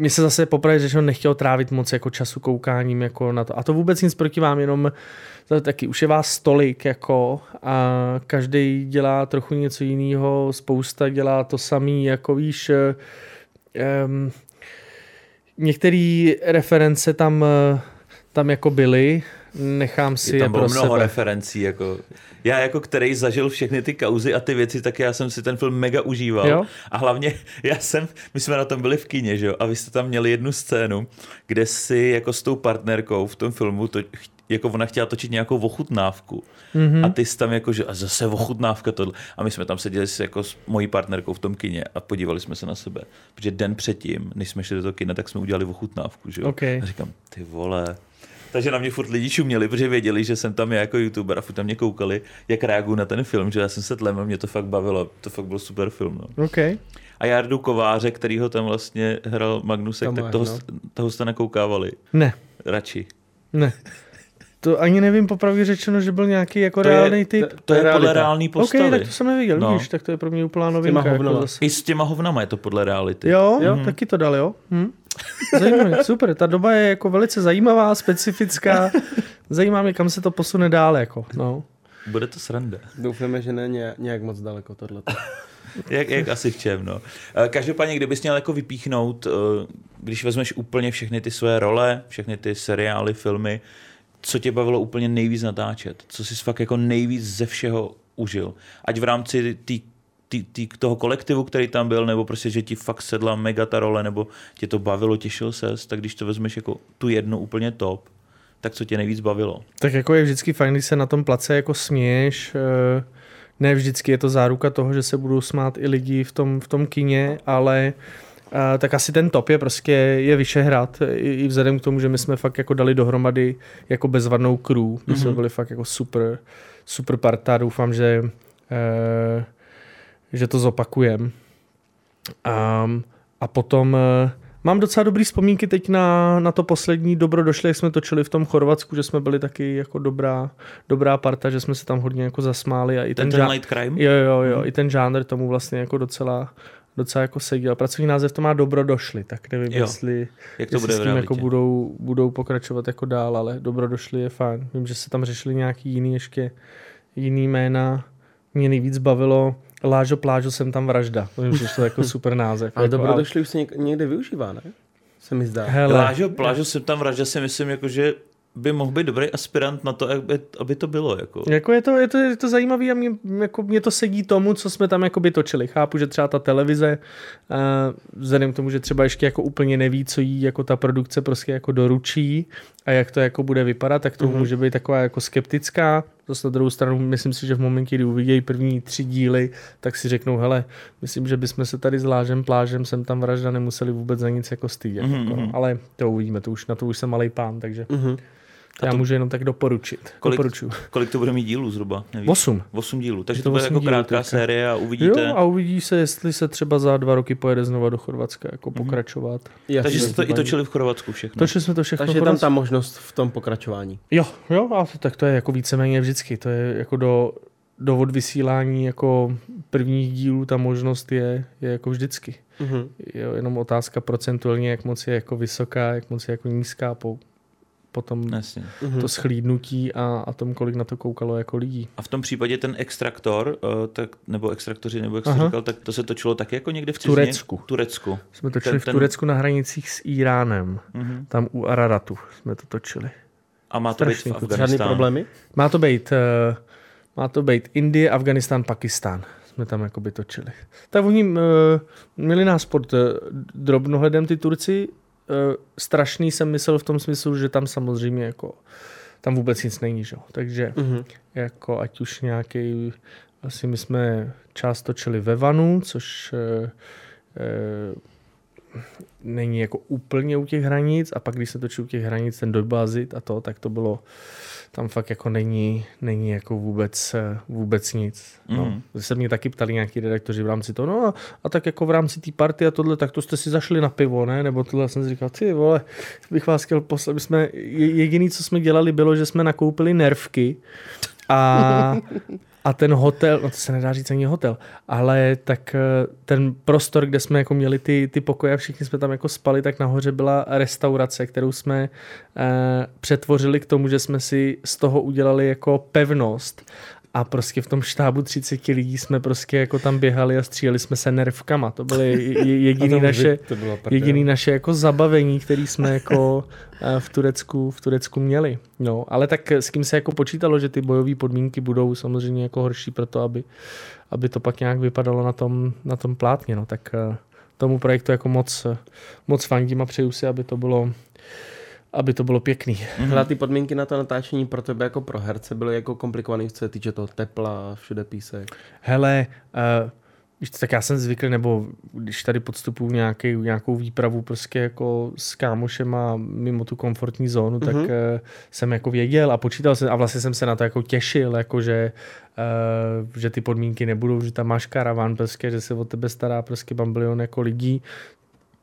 mě se zase popravdě řečeno nechtělo trávit moc jako času koukáním jako na to. A to vůbec nic proti vám, jenom to taky už je vás tolik jako a každý dělá trochu něco jiného, spousta dělá to samý, jako víš, um, některé reference tam, tam jako byly, nechám si je tam je pro mnoho sebe. referencí. Jako. Já jako který zažil všechny ty kauzy a ty věci, tak já jsem si ten film mega užíval. Jo? A hlavně já jsem, my jsme na tom byli v kině, že jo, a vy jste tam měli jednu scénu, kde si jako s tou partnerkou v tom filmu to, jako ona chtěla točit nějakou ochutnávku. Mm-hmm. A ty jsi tam jako, že a zase ochutnávka tohle. A my jsme tam seděli s, jako s mojí partnerkou v tom kině a podívali jsme se na sebe. Protože den předtím, než jsme šli do toho kina, tak jsme udělali ochutnávku. Že jo? Okay. A říkám, ty vole, takže na mě furt lidi šuměli, protože věděli, že jsem tam jako youtuber a furt tam mě koukali, jak reaguju na ten film, že já jsem se tlem a mě to fakt bavilo. To fakt byl super film. No. Okay. A Jardu Kováře, který ho tam vlastně hrál Magnusek, Tam tak toho, no. toho jste nakoukávali. Ne, Radši. ne. To ani nevím popravdě řečeno, že byl nějaký jako To je- reálný typ. to- To je realita. podle reální postavy. OK, tak to jsem nevěděl, No. víš, tak to je pro mě úplná novinka. Jako zase. I s těma hovnama je to podle reality. Jo, Jo. jo, taky to dal, jo. Hm? Zajímavé, super. Ta doba je jako velice zajímavá, specifická. Zajímá mě, kam se to posune dál. Jako. No. Bude to sranda. Doufáme, že ne nějak, nějak moc daleko tohle. Jak, jak asi v čem, no. Eh, Každopádně, kdybys měl jako vypíchnout, eh, když vezmeš úplně všechny ty své role, všechny ty seriály, filmy, co tě bavilo úplně nejvíc natáčet? Co jsi fakt jako nejvíc ze všeho užil? Ať v rámci tý, tý, tý, toho kolektivu, který tam byl, nebo prostě, že ti fakt sedla mega ta role, nebo tě to bavilo, těšil ses, tak když to vezmeš jako tu jednu úplně top, tak co tě nejvíc bavilo? Tak jako je vždycky fajn, když se na tom place jako směješ. eh, Ne vždycky je to záruka toho, že se budou smát i lidi v tom, v tom kině, ale tak asi ten top je prostě je Vyšehrad, i, i vzhledem k tomu, že my jsme fakt jako dali dohromady jako bezvadnou crew. My jsme byli fakt jako super, super parta, doufám, že, eh, že to zopakujem. Um, a potom eh, mám docela dobrý vzpomínky teď na, na to poslední dobro došli, jak jsme točili v tom Chorvatsku, že jsme byli taky jako dobrá, dobrá parta, že jsme se tam hodně jako zasmáli a i Ten, ten, ten žá- Light Crime? Jo, jo, jo, i ten žánr tomu vlastně jako docela, docela jako seděl. Pracovní název to má dobro došli, tak nevím, Jo. jestli, Jak to jestli bude s v tím jako budou, budou pokračovat jako dál, ale dobro došli je fajn. Vím, že se tam řešili nějaký jiný ještě jiný jména. Mě nejvíc bavilo Lážo Plážo jsem tam vražda. Vím, že to je jako super název. Ale jako, dobro došli už se něk- někde využívá, ne? Se mi zdá. Hele, Plážo, plážo jsem tam vražda si myslím, jako, že by mohl být dobrý aspirant na to, aby, aby to bylo. Jako. Jako je to, je to, je to zajímavé a mě, jako mě to sedí tomu, co jsme tam jakoby točili. Chápu, že třeba ta televize, uh, vzhledem k tomu, že třeba ještě jako úplně neví, co jí jako ta produkce prostě jako doručí a jak to jako bude vypadat, tak to mm-hmm. může být taková jako skeptická. Zase na druhou stranu, myslím si, že v momentě, kdy uvidějí první tři díly, tak si řeknou, hele, myslím, že bychom se tady s Lážem Plážem sem tam vražda nemuseli vůbec za nic jako stydět. Mhm, Mm-hmm. Jako, mhm. ale to uvidíme, to už, na to už jsem malý pán, takže Mhm. To já můžu jenom tak doporučit. Kolik- Doporučuji. Kolik to bude mít dílů zhruba? Nevíš? Osm. Osm dílů. Takže Je to, to bude jako dílů krátká teďka. série a uvidíte. Jo, a uvidí se, jestli se třeba za dva roky pojede znova do Chorvatska jako pokračovat. Jasně. Takže jste to i točili v Chorvatsku všechno. Točili jsme to všechno Takže je tam ta možnost v tom pokračování. Jo, jo, a to, tak to je jako víceméně vždycky. To je jako do, do odvysílání jako prvních dílů ta možnost je, je jako vždycky. Mhm. Je jenom otázka procentuálně, jak moc je jako vysoká, jak moc je jako nízká po, potom Jasně. Mhm. to schlídnutí a, a tom, kolik na to koukalo jako lidí. A v tom případě ten extraktor, eh, tak, nebo extraktoři, nebo jak jsi Aha. říkal, tak to se točilo taky jako někde v cizině? Turecku. Turecku. Jsme točili Ten- v ten- Turecku na hranicích s Iránem. Mhm. Tam u Araratu jsme to točili. A má to být v Strašný. Žádný problémy? Má to být, uh, má to být Indie, Afganistán, Pakistán. Jsme tam jakoby točili. Tak oni uh, měli nás pod uh, drobnohledem ty Turci. Uh, strašný jsem myslel v tom smyslu, že tam samozřejmě jako tam vůbec nic není, že? jo. Takže Mhm. jako ať už nějaký, asi my jsme část točili ve Vanu, což uh, není jako úplně u těch hranic a pak když se točí u těch hranic ten dojbázit a to, tak to bylo tam fakt jako není, není jako vůbec, vůbec nic. No. Mm. Se mě taky ptali nějaký redaktoři v rámci toho, no a, a tak jako v rámci té party a tohle, tak to jste si zašli na pivo, ne? Nebo tohle jsem si říkal, ty vole, bych vás chtěl poslat. My jsme, je- jediný, co jsme dělali, bylo, že jsme nakoupili nervky a A ten hotel, no to se nedá říct ani hotel, ale tak eh, ten prostor, kde jsme jako měli ty, ty pokoje a všichni jsme tam jako spali, tak nahoře byla restaurace, kterou jsme eh, přetvořili k tomu, že jsme si z toho udělali jako pevnost a prostě v tom štábu 30 lidí jsme prostě jako tam běhali a stříleli jsme se nervkama. To byly jediný to naše, to bylo jediný naše jako zabavení, který jsme jako eh, v Turecku, v Turecku měli. No, ale tak s kým se jako počítalo, že ty bojové podmínky budou samozřejmě jako horší pro to, aby, aby to pak nějak vypadalo na tom, na tom plátně. No, tak eh, tomu projektu jako moc, moc fandím a přeju si, aby to bylo aby to bylo pěkný. Mm-hmm. Hele, ty podmínky na to natáčení pro tebe jako pro herce byly jako komplikovaný, co se týče toho tepla, všude písek. Hele, uh, víš, tak já jsem zvyklý, nebo když tady podstupuju nějaký, nějakou výpravu prostě jako s kámošem a mimo tu komfortní zónu, mm-hmm. tak uh, jsem jako věděl a počítal jsem a vlastně jsem se na to jako těšil, jako že, uh, že ty podmínky nebudou, že tam máš karavan prostě, že se o tebe stará prostě bambilion jako lidí,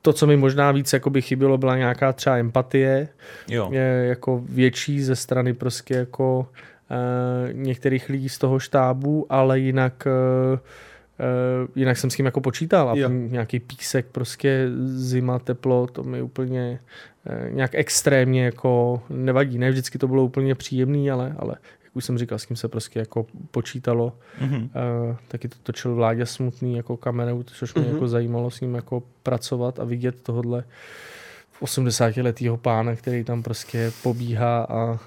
to, co mi možná víc jako by chybělo, byla nějaká třeba empatie, jo. Je, jako větší ze strany prostě jako uh, některých lidí z toho štábu, ale jinak Uh, jinak jsem s tím jako počítal a jo. nějaký písek, prostě zima, teplo, to mi úplně nějak extrémně jako nevadí. Ne vždycky to bylo úplně příjemný, ale, ale už jsem říkal, s kým se prostě jako počítalo. Mm-hmm. Uh, taky to točil Vládě Smutný jako kamerou, což mě mm-hmm. jako zajímalo s ním jako pracovat a vidět tohodle 80 letého pána, který tam prostě pobíhá a, a,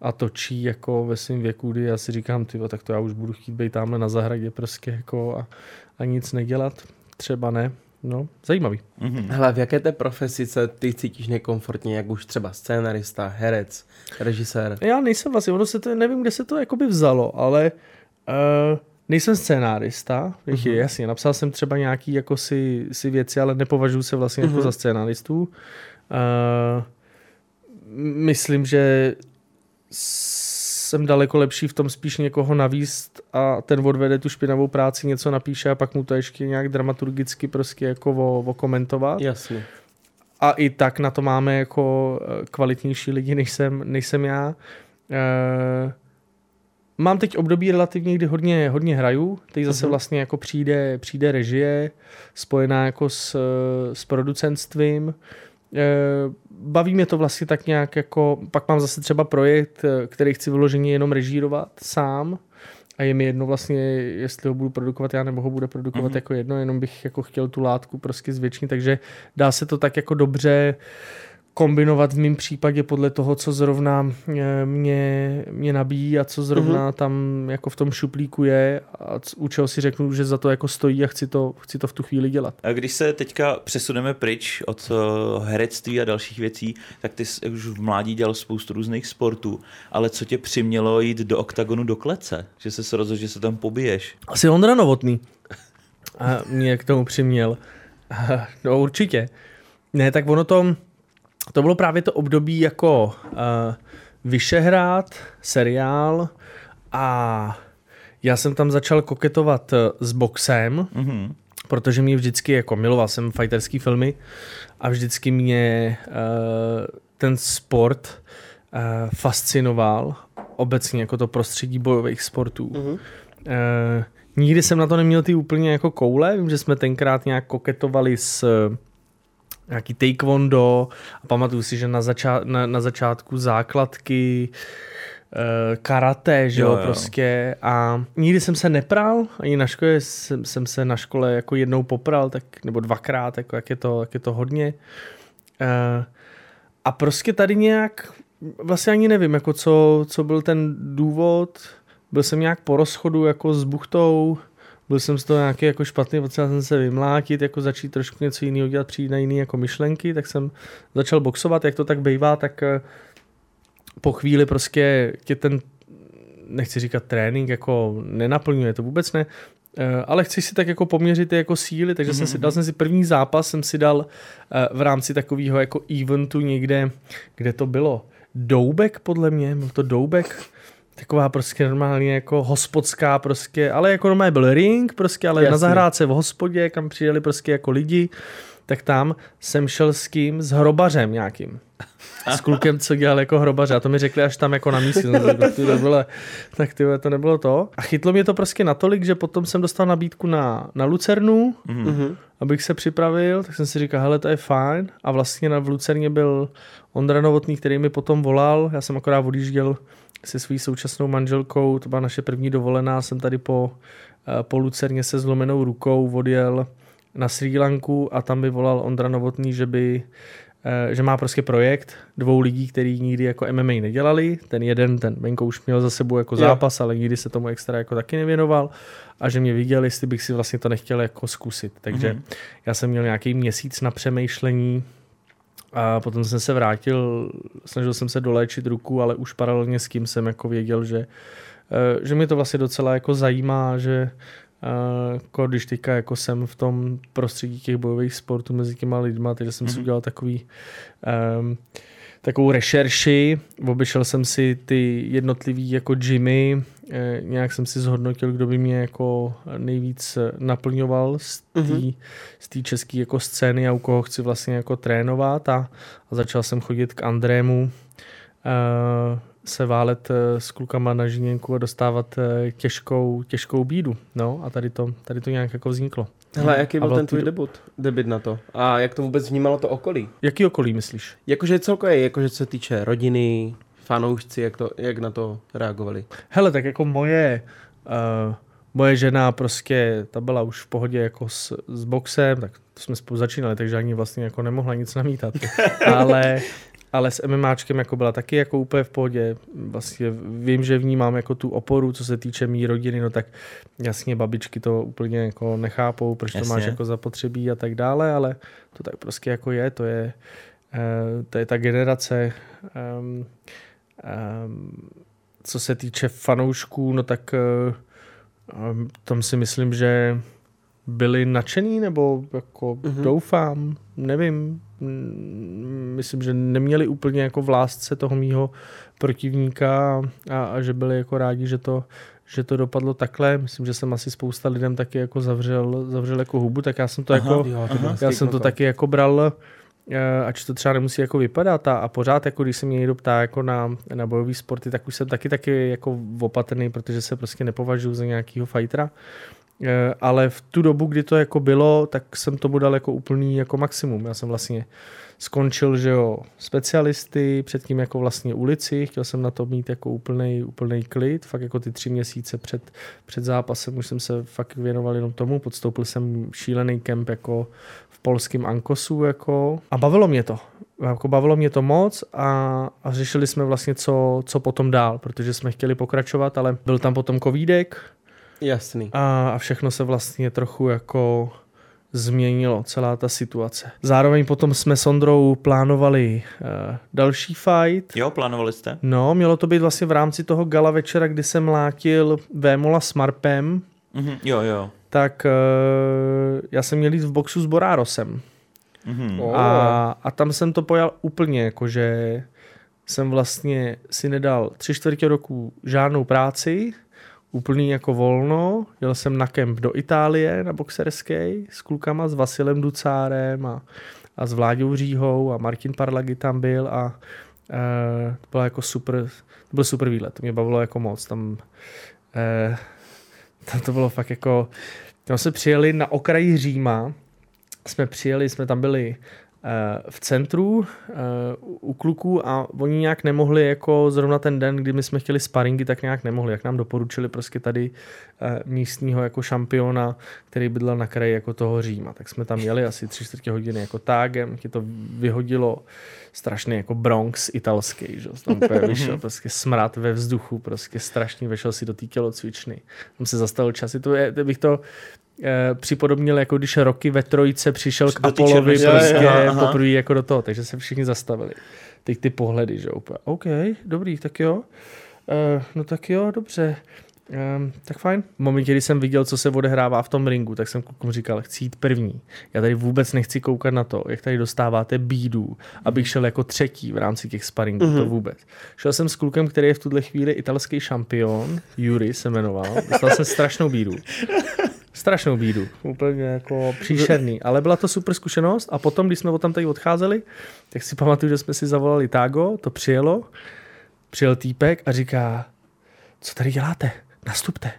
a točí jako ve svém věku, kdy já si říkám, ty, tak to já už budu chtít být tamhle na zahradě prostě jako a, a nic nedělat. Třeba ne. No, zajímavý. Mm-hmm. Hele, v jaké té profesi se ty cítíš nekomfortně, jak už třeba scénarista, herec, režisér? Já nejsem vlastně, ono se to, nevím, kde se to jakoby vzalo, ale uh, nejsem scénárista, mm-hmm. jasně, napsal jsem třeba nějaký jako si, si věci, ale nepovažuji se vlastně mm-hmm. jako mhm. za scénáristu. Uh, myslím, že jsem daleko lepší v tom spíš někoho navíst a ten odvede tu špinavou práci, něco napíše a pak mu to ještě nějak dramaturgicky prostě jako okomentovat. Jasně. A i tak na to máme jako eh, kvalitnější lidi, než jsem, než jsem já. E, mám teď období relativně, kdy hodně, hodně hraju. Teď zase uh-huh. vlastně jako přijde, přijde režie spojená jako s, s producentstvím. Eh, baví mě to vlastně tak nějak jako, pak mám zase třeba projekt, eh, který chci vyloženě jenom režírovat sám a je mi jedno vlastně, jestli ho budu produkovat já nebo ho bude produkovat mm-hmm. jako jedno, jenom bych jako chtěl tu látku prostě zvětšit, takže dá se to tak jako dobře kombinovat v mém případě podle toho, co zrovna eh, mě, mě nabíjí a co zrovna mm-hmm. tam jako v tom šuplíku je a u čeho si řeknu, že za to jako stojí a chci to, chci to v tu chvíli dělat. A když se teďka přesuneme pryč od eh, herectví a dalších věcí, tak ty jsi už v mládí dělal spoustu různých sportů, ale co tě přimělo jít do oktagonu do klece? Že se rozhodl, že se tam pobiješ? Asi Ondra Novotný. A mě k tomu přiměl. No určitě. Ne, tak ono to to bylo právě to období jako uh, Vyšehrad, seriál a já jsem tam začal koketovat eh, s boxem, mm-hmm. protože mě vždycky, jako miloval jsem fighterský filmy a vždycky mě uh, ten sport uh, fascinoval, obecně jako to prostředí bojových sportů. Mm-hmm. Uh, nikdy jsem na to neměl ty úplně jako koule, vím, že jsme tenkrát nějak koketovali s nějaký taekwondo a pamatuju si, že na, zača- na, na začátku základky uh, karate, že jo, jo, prostě. A nikdy jsem se nepral, ani na škole jsem, jsem se na škole jako jednou popral, tak, nebo dvakrát, jako jak je to, jak je to hodně. Uh, a prostě tady nějak, vlastně ani nevím, jako co, co byl ten důvod, byl jsem nějak po rozchodu jako s buchtou, byl jsem z toho nějaký jako špatný, potřeboval jsem se vymlátit, jako začít trošku něco jiného dělat, přijít na jiné jako myšlenky, tak jsem začal boxovat, jak to tak bývá, tak eh, po chvíli prostě tě ten, nechci říkat trénink, jako nenaplňuje, to vůbec ne, eh, ale chci si tak jako poměřit ty jako síly, takže mm-hmm. jsem si dal jsem si první zápas, jsem si dal eh, v rámci takového jako eventu někde, kde to bylo. Doubek podle mě, byl to Doubek, taková prostě normálně jako hospodská prostě, ale jako normálně byl ring prostě, ale Jasně. na zahrádce v hospodě, kam přijeli prostě jako lidi tak tam jsem šel s kým? S hrobařem nějakým. S klukem, co dělal jako hrobaře. A to mi řekli až tam jako na místě. to bylo, tak ty, to nebylo to. A chytlo mě to prostě natolik, že potom jsem dostal nabídku na, na Lucernu, mm-hmm. abych se připravil, tak jsem si říkal, hele, to je fajn. A vlastně na v Lucerně byl Ondra Novotný, který mi potom volal. Já jsem akorát odjížděl se svou současnou manželkou, to byla naše první dovolená, jsem tady po, eh, po Lucerně se zlomenou rukou odjel na Sri Lanku a tam by volal Ondra Novotný, že by eh, že má prostě projekt dvou lidí, kteří nikdy jako MMA nedělali. Ten jeden, ten Benko už měl za sebou jako zápas, ale nikdy se tomu extra jako taky nevěnoval a že mě viděl, jestli bych si vlastně to nechtěl jako zkusit. Takže mm-hmm. já jsem měl nějaký měsíc na přemýšlení, a potom jsem se vrátil, snažil jsem se doléčit ruku, ale už paralelně s kým jsem jako věděl, že, eh, že mě to vlastně docela jako zajímá, že jako když teďka jako jsem v tom prostředí těch bojových sportů mezi těma lidma, takže jsem mm-hmm. si mhm. udělal takový um, takovou rešerši, obešel jsem si ty jednotlivý jako Jimmy, eh, nějak jsem si zhodnotil, kdo by mě jako nejvíc naplňoval z té mm-hmm. české jako scény a u koho chci vlastně jako trénovat a, a začal jsem chodit k Andrému uh, se válet s klukama na žíněnku a dostávat těžkou, těžkou bídu. No a tady to, tady to nějak jako vzniklo. Hele, jaký byl ten tvůj debut, debut na to? A jak to vůbec vnímalo to okolí? Jaký okolí myslíš? Jakože celkově, jakože co se týče rodiny, fanoušci, jak, to, jak na to reagovali? Hele, tak jako moje, uh, moje žena prostě, ta byla už v pohodě jako s, s boxem, tak to jsme spolu začínali, takže ani vlastně jako nemohla nic namítat. Ale ale s MMAčkem jako byla taky jako úplně v pohodě. Vlastně vím, že v ní mám jako tu oporu, co se týče mý rodiny, no tak jasně babičky to úplně jako nechápou, proč jasně. to máš jako zapotřebí a tak dále, ale to tak prostě jako je, to je, uh, to je ta generace. Um, co se týče fanoušků, no tak uh, um, tam si myslím, že byli nadšený, nebo jako mm-hmm. doufám, nevím, myslím, že neměli úplně jako v lásce toho mýho protivníka a, a že byli jako rádi, že to, že to dopadlo takhle. Myslím, že jsem asi spousta lidem taky jako zavřel, zavřel jako hubu, tak já jsem to aha, jako, jo, aha, já jsem to taky jako bral eh, ač to třeba nemusí jako vypadat a, a pořád, jako když se mě někdo ptá jako na, na bojový sporty, tak už jsem taky taky jako opatrný, protože se prostě nepovažuji za nějakého fightera. Eh, ale v tu dobu, kdy to jako bylo, tak jsem tomu dal jako úplný jako maximum. Já jsem vlastně skončil, že jo, specialisty, předtím jako vlastně ulici, chtěl jsem na to mít jako úplný, úplný klid, fakt jako ty tři měsíce před, před zápasem už jsem se fakt věnoval jenom tomu, podstoupil jsem šílený kemp jako v polském Ankosu jako a bavilo mě to. Jako bavilo mě to moc a, a řešili jsme vlastně, co, co potom dál, protože jsme chtěli pokračovat, ale byl tam potom covidek, Jasný. A, a všechno se vlastně trochu jako změnilo, celá ta situace. Zároveň potom jsme s Ondrou plánovali uh, další fight. Jo, plánovali jste? No, mělo to být vlastně v rámci toho gala večera, kdy jsem látil Vémola s Marpem. Mm-hmm, jo, jo. Tak uh, já jsem měl jít v boxu s Borárosem. Mm-hmm. A, a tam jsem to pojal úplně, jakože jsem vlastně si nedal tři čtvrtě roku žádnou práci, úplný jako volno. Jel jsem na kemp do Itálie na boxerský s klukama, s Vasilem Ducárem a, a s Vláďou Říhou a Martin Parlagy tam byl a e, to bylo jako super, to byl super výlet, to mě bavilo jako moc. Tam, e, tam to bylo fakt jako, tam jsme přijeli na okraji Říma, jsme přijeli, jsme tam byli v centru eh, u kluků a oni nějak nemohli, jako zrovna ten den, kdy my jsme chtěli sparingy, tak nějak nemohli, jak nám doporučili prostě tady eh, místního jako šampiona, který bydlel na kraji jako toho Říma. Tak jsme tam jeli asi tři čtvrtě hodiny jako tágem, ti to vyhodilo strašný jako Bronx italský, že? tam vyšel prostě smrad ve vzduchu, prostě strašný, vešel si do té tělocvičny. Tam se zastavil časy, to je, bych to eh, připodobnil, jako když roky ve trojice přišel k Apolovi prostě poprvé jako do toho, takže se všichni zastavili. Teď ty pohledy, že úplně, OK, dobrý, tak jo. Uh, no tak jo, dobře. Um, tak fajn. V momentě, kdy jsem viděl, co se odehrává v tom ringu, tak jsem klukům říkal, chci jít první. Já tady vůbec nechci koukat na to, jak tady dostáváte bídu, abych šel jako třetí v rámci těch sparingů, mm-hmm. to mhm. vůbec. Šel jsem s klukem, který je v tuhle chvíli italský šampion, Juri se jmenoval, dostal jsem strašnou bídu Strašnou bídu, úplně jako příšerný, ale byla to super zkušenost a potom, když jsme od tam tady odcházeli, tak si pamatuju, že jsme si zavolali Tágo, to přijelo, přijel týpek a říká, co tady děláte? Nastupte.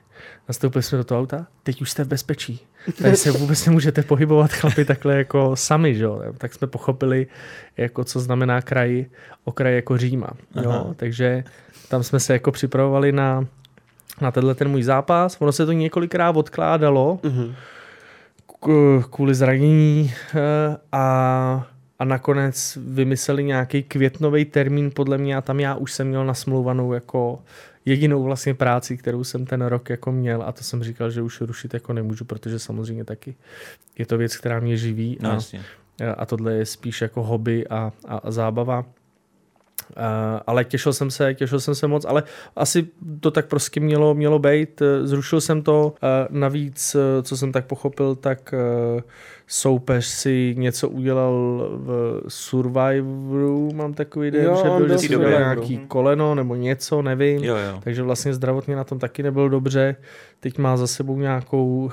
Nastoupili jsme do toho auta, teď už jste v bezpečí. Tady se vůbec nemůžete pohybovat chlapi takhle jako sami, že? jo? Tak jsme pochopili, jako co znamená kraj, okraj jako Říma. Jo? Takže tam jsme se jako připravovali na, na tenhle ten můj zápas. Ono se to několikrát odkládalo Mhm. k- kvůli zranění eh, a, a nakonec vymysleli nějaký květnový termín podle mě a tam já už jsem měl nasmluvanou jako jedinou vlastně práci, kterou jsem ten rok jako měl a to jsem říkal, že už rušit jako nemůžu, protože samozřejmě taky je to věc, která mě živí No, a, a tohle je spíš jako hobby a, a, a zábava. Uh, ale těšil jsem se, těšil jsem se moc, ale asi to tak prostě mělo, mělo být. Eh, Zrušil jsem to. Uh, navíc, eh, co jsem tak pochopil, tak soupeř si něco udělal v Survivoru, mám takový den, že on byl, že v si udělal Survivoru. nějaký Mhm. koleno nebo něco, nevím. Jo, jo. Takže vlastně zdravotně na tom taky nebyl dobře. Teď má za sebou nějakou uh,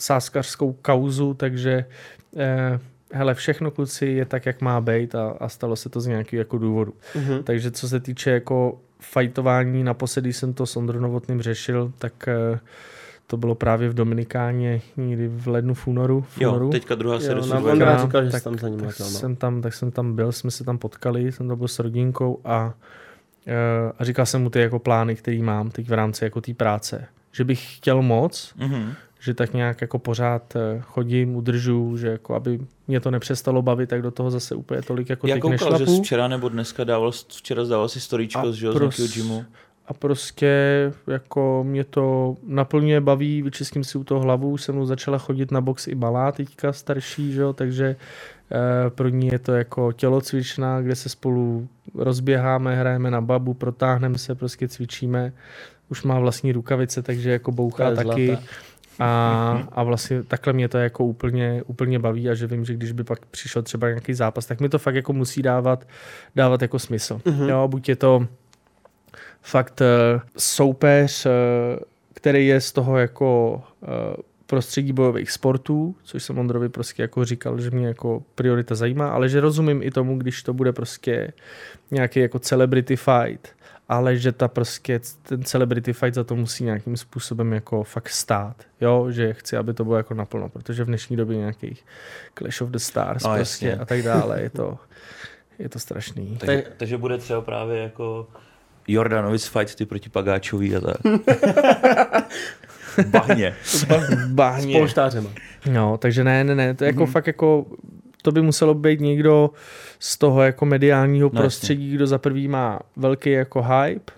sáskařskou kauzu, takže uh, hele, všechno kluci je tak, jak má být a, a stalo se to z nějakého jako důvodu. Mhm. Takže co se týče jako fajtování, naposledy jsem to s Ondrou Novotným řešil, tak uh, to bylo právě v Dominikáně někdy v lednu, v únoru. V Jo, únoru. teďka druhá Survivor. Ondra Já- říkal, že tak- jsi tam za ním tak letěl, no. jsem tam, tak jsem tam byl, jsme se tam potkali, jsem tam byl s rodinkou a, eh, a říkal jsem mu ty jako plány, který mám teď v rámci jako té práce. Že bych chtěl moc, Mhm. Že tak nějak jako pořád eh, chodím, udržu, že jako aby mě to nepřestalo bavit, tak do toho zase úplně tolik jako Já teď koukal, že jsi včera nebo dneska dával, včera zdával si storíčko z, z pros- nějakého gymu. A prostě jako mě to naplňuje, baví, vyčistím si u toho hlavu, se mnou začala chodit na box i malá teďka starší, že jo, takže eh, pro ní je to jako tělocvičná, kde se spolu rozběháme, hrajeme na babu, protáhneme se, prostě cvičíme. Už má vlastní rukavice, takže jako bouchá taky. zlaté. A, a vlastně takhle mě to jako úplně, úplně baví a že vím, že když by pak přišel třeba nějaký zápas, tak mi to fakt jako musí dávat, dávat jako smysl. Mm-hmm. Jo, buď je to fakt uh, soupeř, uh, který je z toho jako uh, prostředí bojových sportů, což jsem Ondrovi prostě jako říkal, že mě jako priorita zajímá, ale že rozumím i tomu, když to bude prostě nějaký jako celebrity fight, ale že ta prostě, ten celebrity fight za to musí nějakým způsobem jako fakt stát, jo, že chci, aby to bylo jako naplno, protože v dnešní době nějakých Clash of the Stars No, prostě jasně. a tak dále, je to, je to strašný. Takže, takže bude třeba právě jako Jordanovic fight ty proti Pagáčový a tak. Bahně. Bahně. S polštářema. No, takže ne, ne, ne, to je jako mm-hmm. fakt jako, to by muselo být někdo z toho jako mediálního No, prostředí, kdo za prvý má velký jako hype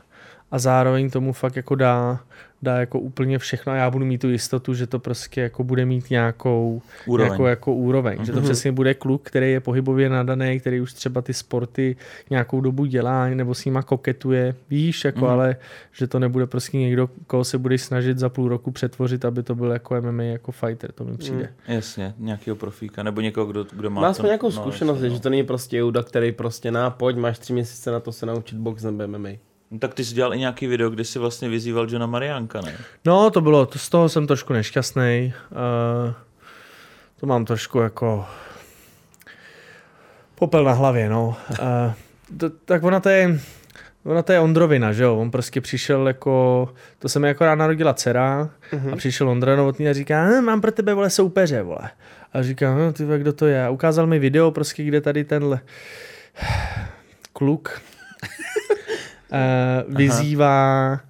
a zároveň tomu fakt jako dá, dá jako úplně všechno a já budu mít tu jistotu, že to prostě jako bude mít nějakou Úroveň. Nějakou jako úroveň. Že to Mhm. přesně bude kluk, který je pohybově nadaný, který už třeba ty sporty nějakou dobu dělá nebo s nima koketuje, víš, jako Mhm. ale že to nebude prostě někdo, koho se bude snažit za půl roku přetvořit, aby to byl jako MMA, jako fighter, to mi přijde. Jasně, nějakého profíka, nebo někoho, kdo, kdo má... Má to- aspoň nějakou no, zkušenost, jasně, že to není prostě Juda, který prostě na pojď, máš tři měsíce na to se naučit box nebo MMA. No, tak ty jsi dělal i nějaký video, kde jsi vlastně vyzýval Johna Mariánka, ne? No, to bylo, to, z toho jsem trošku nešťastný. Uh, to mám trošku jako popel na hlavě, no. Uh, to, tak ona to je, ona to je Ondrovina, že jo, on prostě přišel jako, to se mi jako rád narodila dcera a přišel Ondra Novotný a říká, hm, mám pro tebe, vole, soupeře, vole. A říká, no, ty kdo to je? A ukázal mi video prostě, kde tady tenhle kluk uh, vyzývá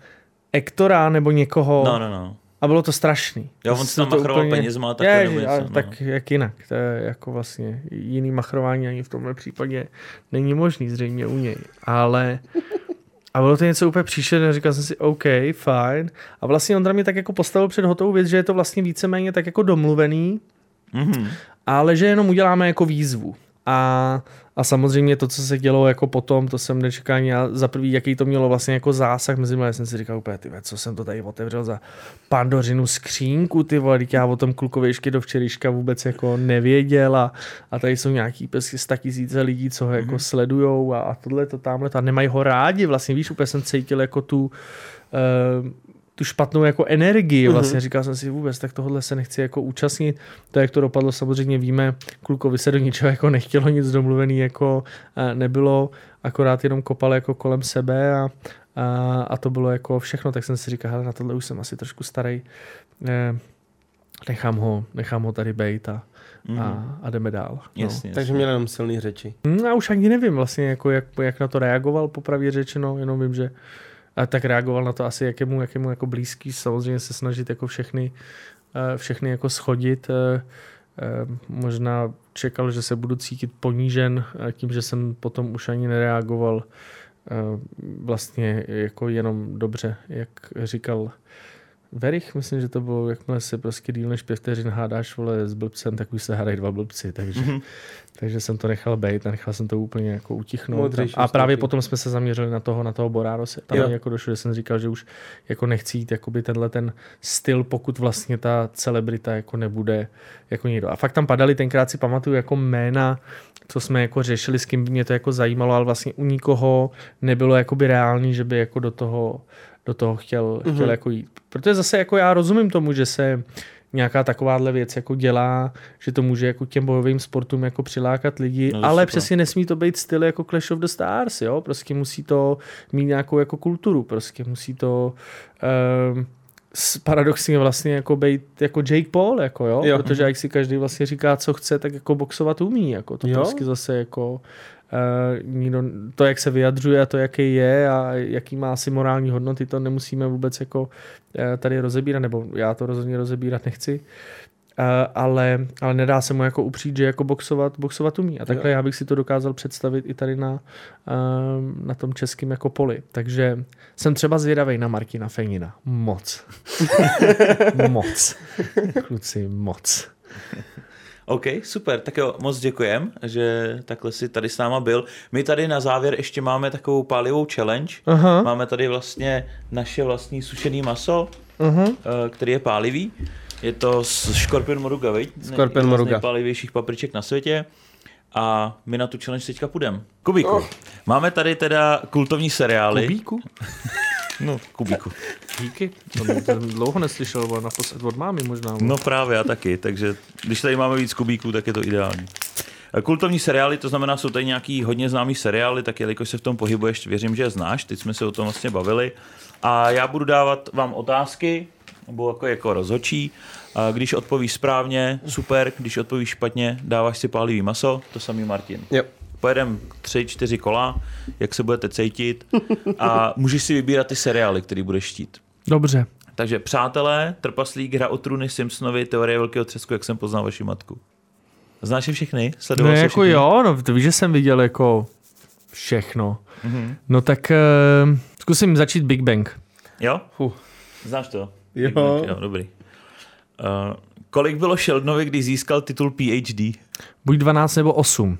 Ektora nebo někoho No, no, no. a bylo to strašný. Jo, on Prostě si tam to machroval penězma a takhle Je, nebo něco, no. Tak jak jinak, to je jako vlastně jiný machrování ani v tomhle případě není možný zřejmě u něj, ale a bylo to něco úplně příšerné, říkal jsem si, OK, fajn. A vlastně Ondra mě tak jako postavil před hotovou věc, že je to vlastně víceméně tak jako domluvený, Mhm. ale že jenom uděláme jako výzvu. A, a samozřejmě to, co se dělo jako potom, to jsem nečekal já za prvý, jaký to mělo vlastně jako zásah mezi mnou. Jsem si říkal úplně, ty co jsem to tady otevřel za pandořinu skřínku, ty vole, já o tom klukovi ještě do včerejška vůbec jako nevěděl a, a tady jsou nějaký prostě sta tisíce lidí, co ho jako mm-hmm. sledujou a, a tohle to tamhle a nemají ho rádi, vlastně víš, úplně jsem cítil jako tu uh, tu špatnou jako energii. Vlastně mm-hmm. říkal jsem si vůbec, tak tohle se nechci jako účastnit. To, jak to dopadlo, samozřejmě víme, klukovi se do ničeho jako nechtělo, nic domluvený jako nebylo, akorát jenom kopal jako kolem sebe a, a, a to bylo jako všechno, tak jsem si říkal, hele, na tohle už jsem asi trošku starý, nechám ho, nechám ho tady bejt a, mm. a, a jdeme dál. No. Jasně, Takže měl jenom silný řeči. Mm, já už ani nevím vlastně, jako jak, jak na to reagoval, popravě řečeno, jenom vím, že a tak reagoval na to asi, jak je mu, jak je mu jako blízký, samozřejmě se snažit jako všechny, eh, všechny jako schodit. Eh, eh, možná čekal, že se budu cítit ponížen tím, že jsem potom už ani nereagoval vlastně jako jenom dobře, jak říkal Verich, myslím, že to bylo, jakmile se prostě díl než pět vteřin hádáš vole, s blbcem, tak už se hádají dva blbci, takže, mm-hmm. takže jsem to nechal být a nechal jsem to úplně jako utichnout. Modřejší a právě potom jsme se zaměřili na toho, na toho Borárose. Tam jo. jako došlo, že jsem říkal, že už jako nechci jít jakoby tenhle ten styl, pokud vlastně ta celebrita jako nebude jako někdo. A fakt tam padaly, tenkrát si pamatuju jako jména, co jsme jako řešili, s kým by mě to jako zajímalo, ale vlastně u nikoho nebylo jakoby reálný, že by jako do toho do toho chtěl, mm-hmm. chtěl jako jít. Protože zase jako já rozumím tomu, že se nějaká takováhle věc jako dělá, že to může jako těm bojovým sportům jako přilákat lidi, no, ale super. přesně nesmí to být styl jako Clash of the Stars, jo, prostě musí to mít nějakou jako kulturu, prostě musí to um, paradoxně vlastně jako být jako Jake Paul, jako jo, jo. protože jak si každý vlastně říká, co chce, tak jako boxovat umí, jako to jo. prostě zase jako nikdo, to, jak se vyjadřuje a to, jaký je a jaký má asi morální hodnoty, to nemusíme vůbec jako uh, tady rozebírat, nebo já to rozhodně rozebírat nechci. Uh, ale, ale nedá se mu jako upřít, že jako boxovat, boxovat umí. A takhle jo. já bych si to dokázal představit i tady na, uh, na tom českém jako poli. Takže jsem třeba zvědavý na Martina Fenina. Moc. moc. Kluci, moc. OK, super, tak jo, moc děkujem, že takhle si tady s náma byl. My tady na závěr ještě máme takovou pálivou challenge. Aha. Máme tady vlastně naše vlastní sušený maso, Aha. Eh, který je pálivý. Je to z Scorpion Moruga, viď? Scorpion z Moruga. nejpálivějších papriček na světě. A my na tu challenge teďka půjdeme. Kubíku. Oh. Máme tady teda kultovní seriály. Kubíku? No, Kubíku. Díky. To jsem dlouho neslyšel, ale naposled od mámy možná. No právě, já taky. Takže když tady máme víc Kubíků, tak je to ideální. Kultovní seriály, to znamená, jsou tady nějaký hodně známý seriály, tak jelikož se v tom pohybuješ, věřím, že je znáš, teď jsme se o tom vlastně bavili. A já budu dávat vám otázky, nebo jako, jako rozhočí. A když odpovíš správně, super, když odpovíš špatně, dáváš si pálivý maso, to samý Martin. Jo pojedeme tři, čtyři kola, jak se budete cítit a můžeš si vybírat ty seriály, který budeš štít. Dobře. Takže Přátelé, Trpaslík, Hra o trůny, Simpsonovi, Teorie velkého třesku, jak jsem poznal vaši matku. Znáš je všechny? Sledoval no, jako všechny? jo, no to víš, že jsem viděl jako všechno. Mm-hmm. No tak uh, zkusím začít Big Bang. Jo? Uh. Znáš to? Jo. Bang, jo, dobrý. Uh, kolik bylo Sheldonovi, když získal titul PhD? Buď 12 nebo 8.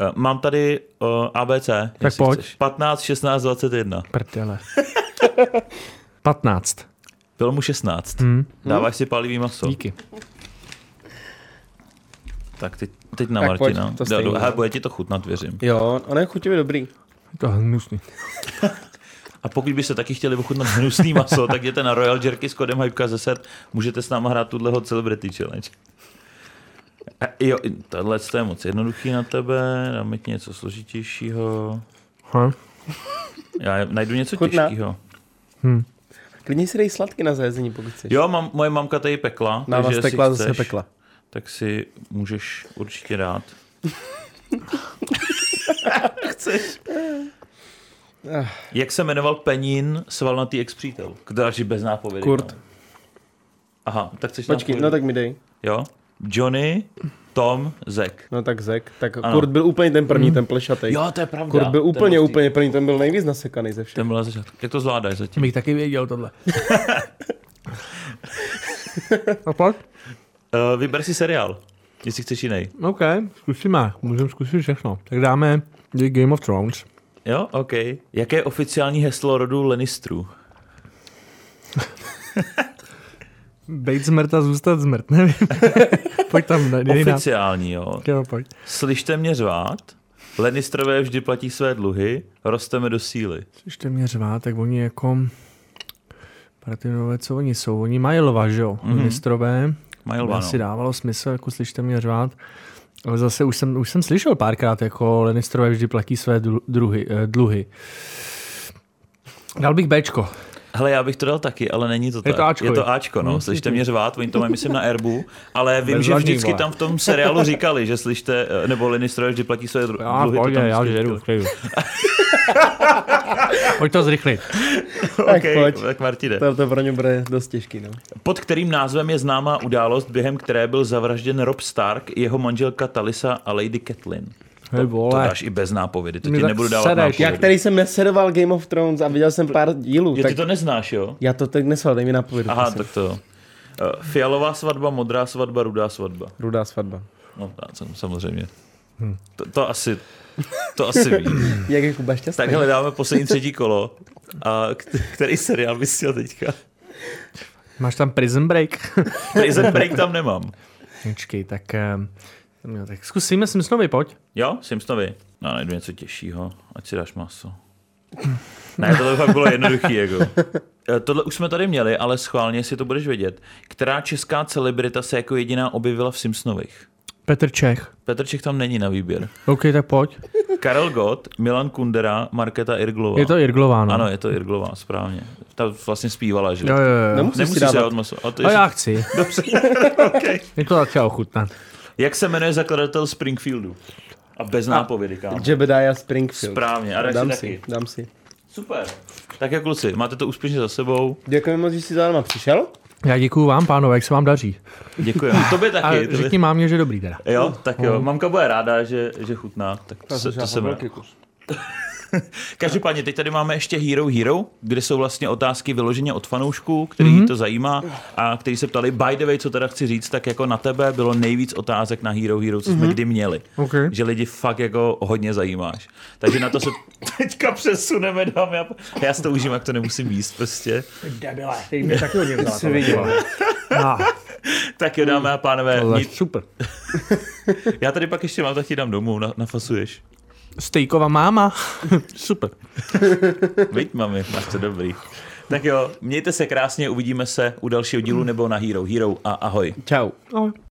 Uh, mám tady uh, ABC. Tak pojď. Chceš. 15, 16, 21. Prdele. 15. Bylo mu 16. Hmm. Dáváš si palivý maso. Díky. Tak teď, teď na tak Martina. Pojď, to do, bude ti to chutnat, věřím. Jo, ono je chutivě dobrý. To je hnusný. A pokud byste taky chtěli ochutnat hnusný maso, tak jděte na Royal Jerky s kodem Hypeka10. Můžete s náma hrát tuhle Celebrity Challenge. A jo, tohle je moc jednoduchý na tebe, dáme ti něco složitějšího. Ha? Já najdu něco Chutná. těžkého. Hm. Klidně si dej sladky na zajezení, pokud chceš. Jo, mám, moje mamka tady pekla. Na vás pekla, chceš, zase pekla. Tak si můžeš určitě dát. chceš. Jak se jmenoval Penin svalnatý ex-přítel? Další bez nápovědy. Kurt. No. Aha, tak chceš Počkej, no tak mi dej. Jo? Johnny, Tom, Zek. No tak Zek. Tak ano. Kurt byl úplně ten první, mm. ten plešatý. Jo, to je pravda. Kurt byl úplně, úplně první, ten byl nejvíc nasekaný ze všech. Ten byl začátku. Jak to zvládáš zatím? Bych taky věděl tohle. A pak? Uh, vyber si seriál, jestli chceš jiný. OK, zkusíme. Můžeme zkusit všechno. Tak dáme The Game of Thrones. Jo, OK. Jaké je oficiální heslo rodu Lannisterů? Bejt zmrt a zůstat zmrt, nevím. pojď tam. Oficiální, jo. jo pojď. Slyšte mě řvát, Lannisterové vždy platí své dluhy, rosteme do síly. Slyšte mě řvát, tak oni jako Partizanové, co oni jsou? Oni mají lva, že jo? Mhm. Mm-hmm. Mistrové. Mají lva, asi no. dávalo smysl, jako slyšte mě řvát. Ale zase už jsem, už jsem slyšel párkrát, jako Lannisterové vždy platí své dlu- druhy, eh, dluhy. Dal bych Bčko. Hele, já bych to dal taky, ale není to Je tak. to Ačko, je to. Ačko, no. Hmm, Slyšte hmm. mě řvát, oni to mají, myslím, na erbu, ale vím, Bez že vždycky vole. tam v tom seriálu říkali, že slyšte, eh, nebo Lannisterové vždy platí své dru- Já, dluhy. to pojď, já žeru. Pojď to zrychlit. Tak OK, pojď. tak Martine. To, to pro ně bude dost těžký, no. Pod kterým názvem je známá událost, během které byl zavražděn Rob Stark, jeho manželka Talisa a Lady Catelyn? Hej, To vole. dáš i bez nápovědy, to Mi ti nebudu dávat sedeš. nápovědy. Já, který jsem nesledoval Game of Thrones a viděl jsem pár dílů, Jo, tak ty to neznáš, jo? já to tak nesval, dej mi napovědu. Aha, prosím. tak to. Eh, Fialová svatba, modrá svatba, rudá svatba. Rudá svatba. No, samozřejmě. Hm. To, to asi, to asi ví. Jak je Kuba šťastný? Tak hele, dáme poslední třetí kolo. A který seriál bys chtěl teďka? Máš tam Prison Break? Prison Break tam nemám. Počkej, tak, jo, tak zkusíme Simpsonovi, pojď. Jo, Simpsonovi. No, najdu něco těžšího, ať si dáš maso. Ne, tohle fakt bylo jednoduchý, jako. Eh, Tohle už jsme tady měli, ale schválně si to budeš vědět. Která česká celebrita se jako jediná objevila v Simpsonových? Petr Čech. Petr Čech tam není na výběr. OK, tak pojď. Karel Gott, Milan Kundera, Markéta Irglová. Je to Irglová, no. Ano, je to Irglová, správně. Ta vlastně zpívala, že? Jo, jo, jo. Nemusíš Nemusíš si dávat. maso. A to A je... já chci. Dobře, okay. Je to třeba ochutnat. Jak se jmenuje zakladatel Springfieldu? A bez nápovědy, kámo. Jebediah Springfield. Správně, a dáš si Dám taky. si, dám si. Super. Tak jak kluci, máte to úspěšně za sebou. Děkujeme moc, že jsi za náma přišel. Já děkuju vám, pánové, jak se vám daří. Děkujeme. Tobě A taky. tobě- řekni mámě, že dobrý teda. Jo, tak jo. Mamka bude ráda, že, že chutná. Tak to, se, to jsem rád. kus. Každopádně, teď tady máme ještě Hero Hero, kde jsou vlastně otázky vyloženě od fanoušků, který mm-hmm. to zajímá a který se ptali, by the way, co teda chci říct, tak jako na tebe bylo nejvíc otázek na Hero Hero, co jsme mm-hmm. kdy měli. OK. Že lidi fakt jako hodně zajímáš. Takže na to se teďka přesuneme, dámy a pá- Já si to užím, jak to nemusím jíst prostě. Debile, ty mě taky hodně vzala. Ah, Tak jo, dámy a pánové, to je nic- super. já tady pak ještě mám, tak ti dám domů, na, nafasuješ. Stejková máma. super. Víď, mami, máš to dobrý. Tak jo, mějte se krásně, uvidíme se u dalšího dílu nebo na Hero Hero a ahoj. Čau. Ahoj.